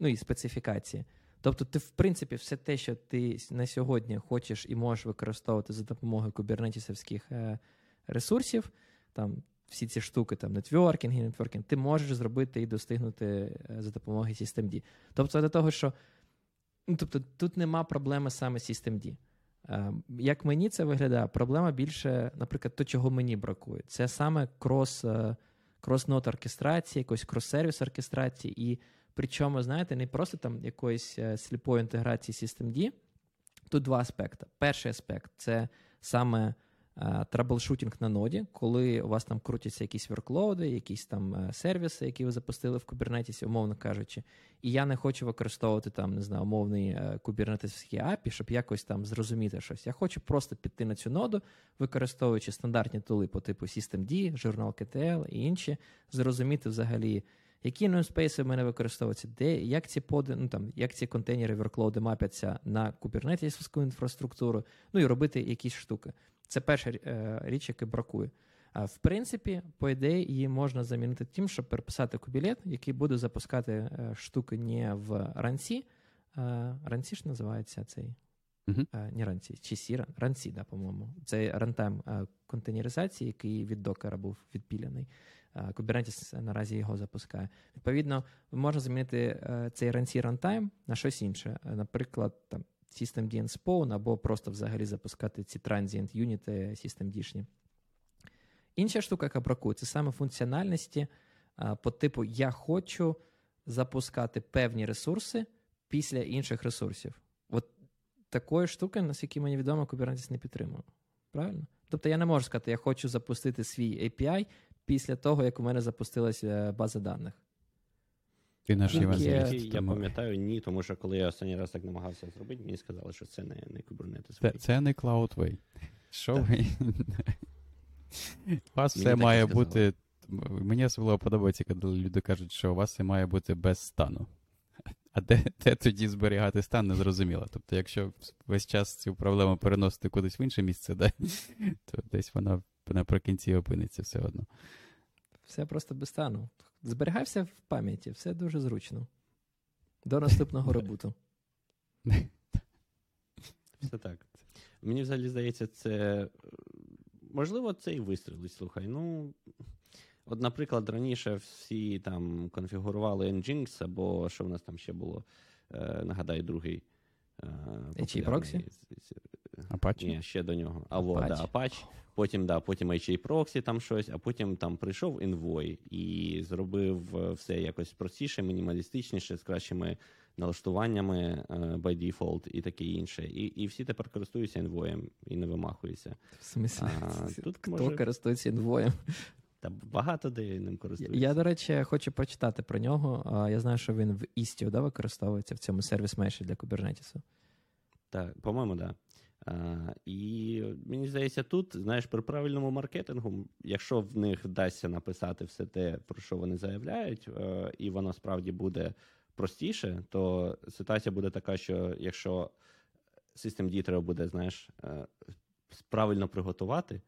Ну і специфікації. Тобто, ти, в принципі, все те, що ти на сьогодні хочеш і можеш використовувати за допомогою кубернетісовських е, ресурсів, там всі ці штуки, там networking, і networking, ти можеш зробити і достигнути е, за допомогою Systemd. Тобто, до того, що Ну, тобто тут нема проблеми саме Systemd. Е, Як мені це виглядає, проблема більше, наприклад, то, чого мені бракує. Це саме cross, cross-node оркестрації, якоїсь cross-service оркестрації. І причому, знаєте, не просто там якоїсь е, сліпої інтеграції Systemd. Тут два аспекти. Перший аспект це саме е, troubleshooting на ноді, коли у вас там крутяться якісь workload -и, якісь там е, сервіси, які ви запустили в Kubernetes, умовно кажучи. І я не хочу використовувати там, не знаю, умовний кубернетівський API, щоб якось там зрозуміти щось. Я хочу просто піти на цю ноду, використовуючи стандартні тули по типу Systemd, journalctl і інші, зрозуміти взагалі, які namespace в мене використовуються, де, як ці поди, ну там, як ці контейнери workload -и мапяться на кубернетівську інфраструктуру, ну і робити якісь штуки. Це перша е, річ, яка бракує. А в принципі, по ідеї, її можна замінити тим, щоб переписати кубілет, який буде запускати е, штуки не в ранці. Ранці ж називається цей. Е, не ранці, чи сіра, ранці, да, по-моєму. Це рантайм е, контейнеризації, який від докера був відпіляний. Е, Kubernetes наразі його запускає. Відповідно, можна замінити е, цей ранці рантайм на щось інше. Е, Наприклад, там Systemd and Spawn, або просто взагалі запускати ці transient юніти Systemd-шні. Інша штука, яка бракує, це саме функціональності по типу я хочу запускати певні ресурси після інших ресурсів. От такої штуки, наскільки мені відомо, Kubernetes не підтримує. Правильно? Тобто я не можу сказати, я хочу запустити свій API після того, як у мене запустилася база даних. Ти наш Тільки- евангеліст. Я тому- пам'ятаю, ні, тому що коли я останній раз так намагався зробити, мені сказали, що це не, не Kubernetes. Це, це не Cloudway. Що ви? У вас Мені все має сказали. бути. Мені особливо подобається, коли люди кажуть, що у вас все має бути без стану. А де, де тоді зберігати стан, не зрозуміло. Тобто, якщо весь час цю проблему переносити кудись в інше місце, да, то десь вона наприкінці опиниться все одно. Все просто без стану. Зберігайся в пам'яті, все дуже зручно. До наступного ребуту. <laughs> Все так. Мені взагалі здається, це. Можливо, це і вистрілить, слухай. Ну. От, наприклад, раніше всі там конфігурували Nginx, або що в нас там ще було, е, нагадай, другий. Е, HA Apache? Ні, ще до нього. А во, Apache. да, Apache. Потім, да, потім HA Proxy там щось, а потім там прийшов Envoy і зробив е, все якось простіше, мінімалістичніше, з кращими налаштуваннями е, by default і таке інше. І, і всі тепер користуються Envoy і не вимахуються. В смислі, А, <laughs> тут хто може- користується інвоєм? Та багато де ним користуються. Я, до речі, хочу прочитати про нього. Я знаю, що він в Istio да, використовується в цьому сервіс меші для Kubernetes. Так, по-моєму, так. Да. А, і мені здається, тут, знаєш, при правильному маркетингу, якщо в них вдасться написати все те, про що вони заявляють, е, і воно справді буде простіше, то ситуація буде така, що якщо Systemd треба буде, знаєш, е, правильно приготувати,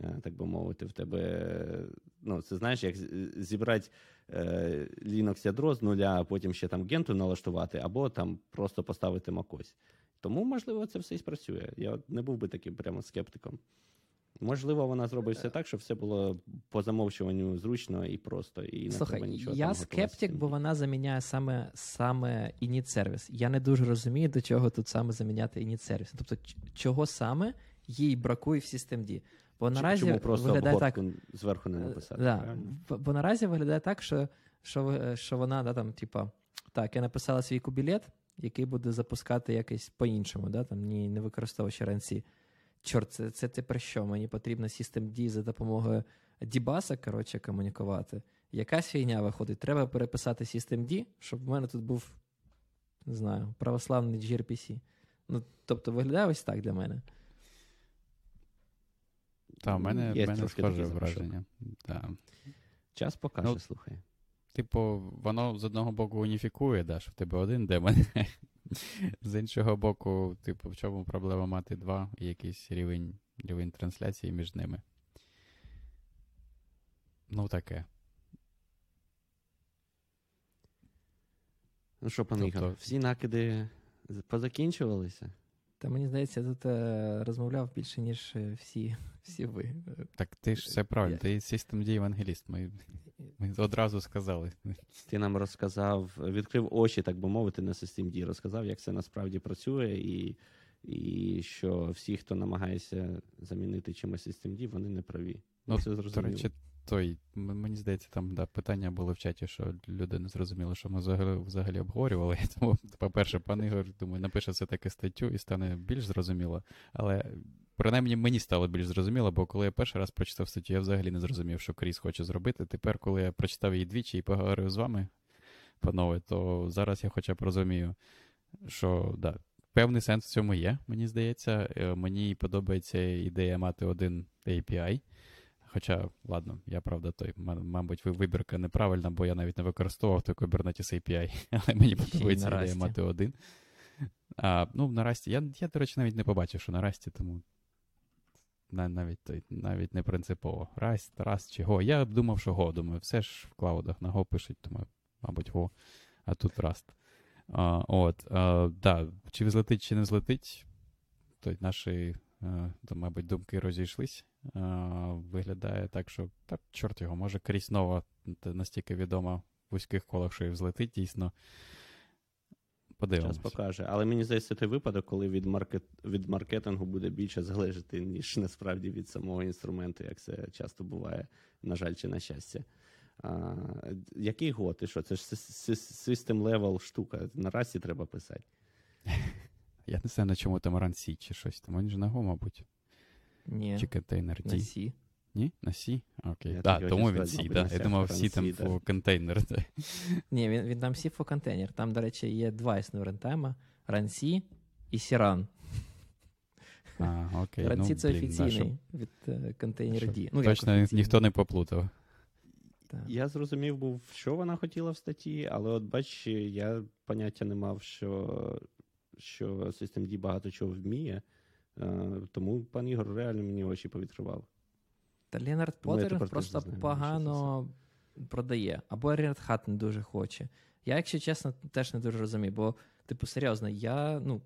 е, так би мовити, в тебе. е, Ну, це знаєш, як зібрати е, Linux ядро з нуля, а потім ще там генту налаштувати, або там просто поставити macOS. Тому, можливо, це все і спрацює. Я не був би таким прямо скептиком. Можливо, вона зробить все так, щоб все було по замовчуванню зручно і просто. І не Слухай, треба нічого я там скептик, бо вона заміняє саме, саме ініт-сервіс. Я не дуже розумію, до чого тут саме заміняти ініт-сервіс. Тобто, чого саме їй бракує в Systemd. Бо наразі Чому просто виглядає так. зверху не Е, написати? Да. Бо наразі виглядає так, що, що, що вона да, там, типа, так, я написала свій кубілет, який буде запускати якось по-іншому, да, там, ні, не використовуючи RNC. Чорт, це, це тепер що? Мені потрібно systemd за допомогою дібаса, коротше, комунікувати. Якась фігня виходить. Треба переписати systemd, щоб в мене тут був, не знаю, православний gRPC. Ну, тобто виглядає ось так для мене. Та, в мене, мене схоже враження. Та. Час покаже, Ну, слухай. Типу, воно з одного боку уніфікує, да, що в тебе один демон. <laughs> З іншого боку, типу, в чому проблема мати два і якийсь рівень, рівень трансляції між ними. Ну, таке. Ну що, пане Тобто- Ігор, всі накиди позакінчувалися? Та мені здається, я тут е, розмовляв більше, ніж е, всі, <laughs> всі ви. Е, Так ти ж все правильно, Я- ти System D евангеліст. Ми, ми одразу сказали. Ти нам розказав, відкрив очі, так би мовити, на Systemd, розказав, як це насправді працює, і, і що всі, хто намагається замінити чимось Systemd, вони не праві. Ну, це До зрозуміло. речі, той, мені здається, там да, питання були в чаті, що люди не зрозуміли, що ми взагалі, взагалі обговорювали. <laughs> Тому, по-перше, пан Ігор, думаю, напише все таки статтю і стане більш зрозуміло. Але принаймні мені стало більш зрозуміло, бо коли я перший раз прочитав статтю, я взагалі не зрозумів, що Кріс хоче зробити. Тепер, коли я прочитав її двічі і поговорив з вами, панове, то зараз я хоча б розумію, що да, певний сенс в цьому є, мені здається. Е, Мені подобається ідея мати один API. Хоча, ладно, я правда той, м- мабуть, вибірка неправильна, бо я навіть не використовував той Kubernetes API, <laughs> але мені подобається ідея мати один. А, ну, на Расті. Я, я, до речі, навіть не побачив, що на Расті, тому навіть, навіть не принципово. Раст, Раст чи Go. Я думав, що Go. Думаю, все ж в клаудах на Go пишуть, тому, мабуть, Go, а тут Rust. А, от, а, да, чи взлетить, чи не взлетить, то наші, е, то, мабуть, думки розійшлись. А, виглядає так, що так, чорт його, може Кріс Нова настільки відома в вузьких колах, що і взлетить дійсно. Подивимось. Час покаже. Але мені здається, це той випадок, коли від, маркет... від маркетингу буде більше залежати, ніж насправді від самого інструменту, як це часто буває, на жаль, чи на щастя. А, який год? І що? Це ж сис- сис- system level штука. На расі треба писати. <laughs> Я не знаю, на чому там RunC чи щось. Там він же на Go, мабуть. Ні, Чи контейнер на D. C. Ні? На C? Окей. Я Так, так тому він C, да. на Я думав, C там да. for контейнер. Ні, він, він там C for контейнер. Там, до речі, є два існує рантайма: RunC і CRAN. А, окей. RunC ну, це блін, офіційний від е, контейнера? D. Ну, Точно ніхто не поплутав. Так. Я зрозумів був, що вона хотіла в статті, але от бач, я поняття не мав, що, що Systemd багато чого вміє. Е, Тому пан Ігор реально мені очі повідкривав. Та Поттерінг тепер просто знаю, погано продає. Або Ренат Хат не дуже хоче. Я, якщо чесно, теж не дуже розумію, бо, типу, серйозно, я, ну,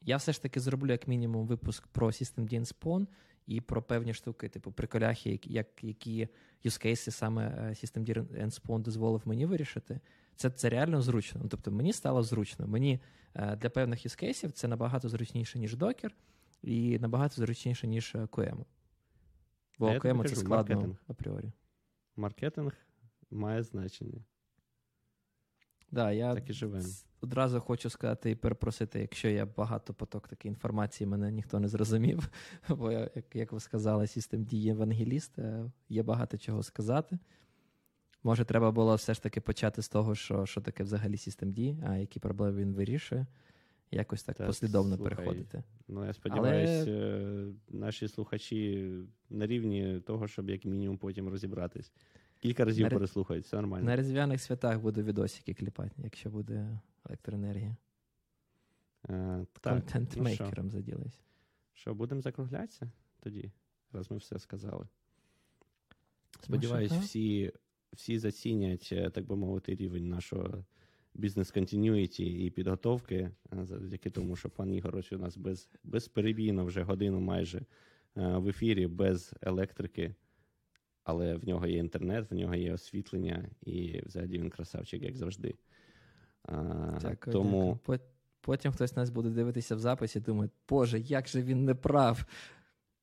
я все ж таки зроблю як мінімум випуск про Systemd Spawn і про певні штуки, типу, приколяхи, як, які cases саме е, Systemd Spawn дозволив мені вирішити. Це, це реально зручно. Ну, тобто мені стало зручно. Мені е, для певних cases це набагато зручніше, ніж Docker, і набагато зручніше, ніж е, QEMU. Бо А QEMU це складно маркетинг. апріорі. Маркетинг має значення. Да, я Так і живемо. одразу хочу сказати і перепросити, якщо я багато поток такої інформації, мене ніхто не зрозумів. <laughs> Бо, як, як ви сказали, System D євангеліст, е, є багато чого сказати. Може, треба було все ж таки почати з того, що, що таке взагалі System D, а які проблеми він вирішує. Якось так Та, послідовно слухай, переходити. Ну, я сподіваюся, наші слухачі на рівні того, щоб як мінімум потім розібратись. Кілька разів На переслухають, все нормально. На різдвяних святах буду відосики кліпати, якщо буде електроенергія. Е, так, ну? Контент-мейкером заділись. Що, будемо закруглятися тоді? раз ми все сказали. Сподіваюсь, всі, всі зацінять, е, так би мовити, рівень нашого бізнес-континюїті і підготовки, е, завдяки тому, що пан Ігор ось у нас без, безперебійно вже годину майже е, в ефірі, без електрики, але в нього є інтернет, в нього є освітлення, і взагалі він красавчик, як завжди. Дякую, тому дякую. Потім хтось нас буде дивитися в записі думає, Боже, як же він не прав.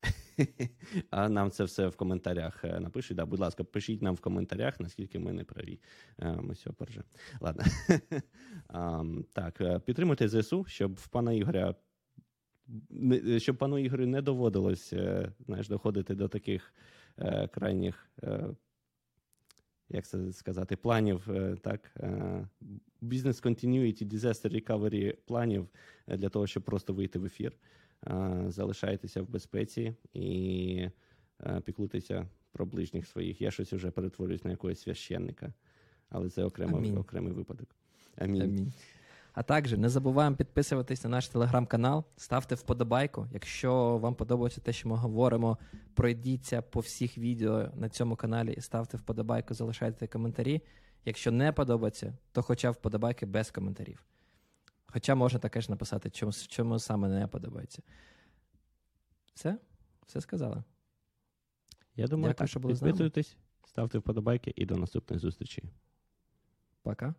<laughs> А нам це все в коментарях е, напишуть. Да, будь ласка, пишіть нам в коментарях, наскільки ми не праві. Е, Ми цього порже. Ладно. <laughs> Так, е, підтримуйте ЗСУ, щоб в пана Ігоря. Щоб пану Ігорю не доводилось знаєш, доходити до таких крайніх, як це сказати, планів, так, бізнес continuity, disaster recovery планів для того, щоб просто вийти в ефір. Е, залишайтеся в безпеці і е, піклуйтеся про ближніх своїх. Я щось вже перетворююсь на якогось священника, але це окремо, окремий випадок. Амінь. Амінь. А також не забуваємо підписуватись на наш телеграм-канал, ставте вподобайку. Якщо вам подобається те, що ми говоримо, пройдіться по всіх відео на цьому каналі і ставте вподобайку, залишайте коментарі. Якщо не подобається, то хоча вподобайки без коментарів. Хоча можна також написати, чому, чому саме не подобається. Все? Все сказали. Я думаю, Дякую, так, що були з нами. підписуйтесь, ставте вподобайки і до наступних зустрічей. Пока.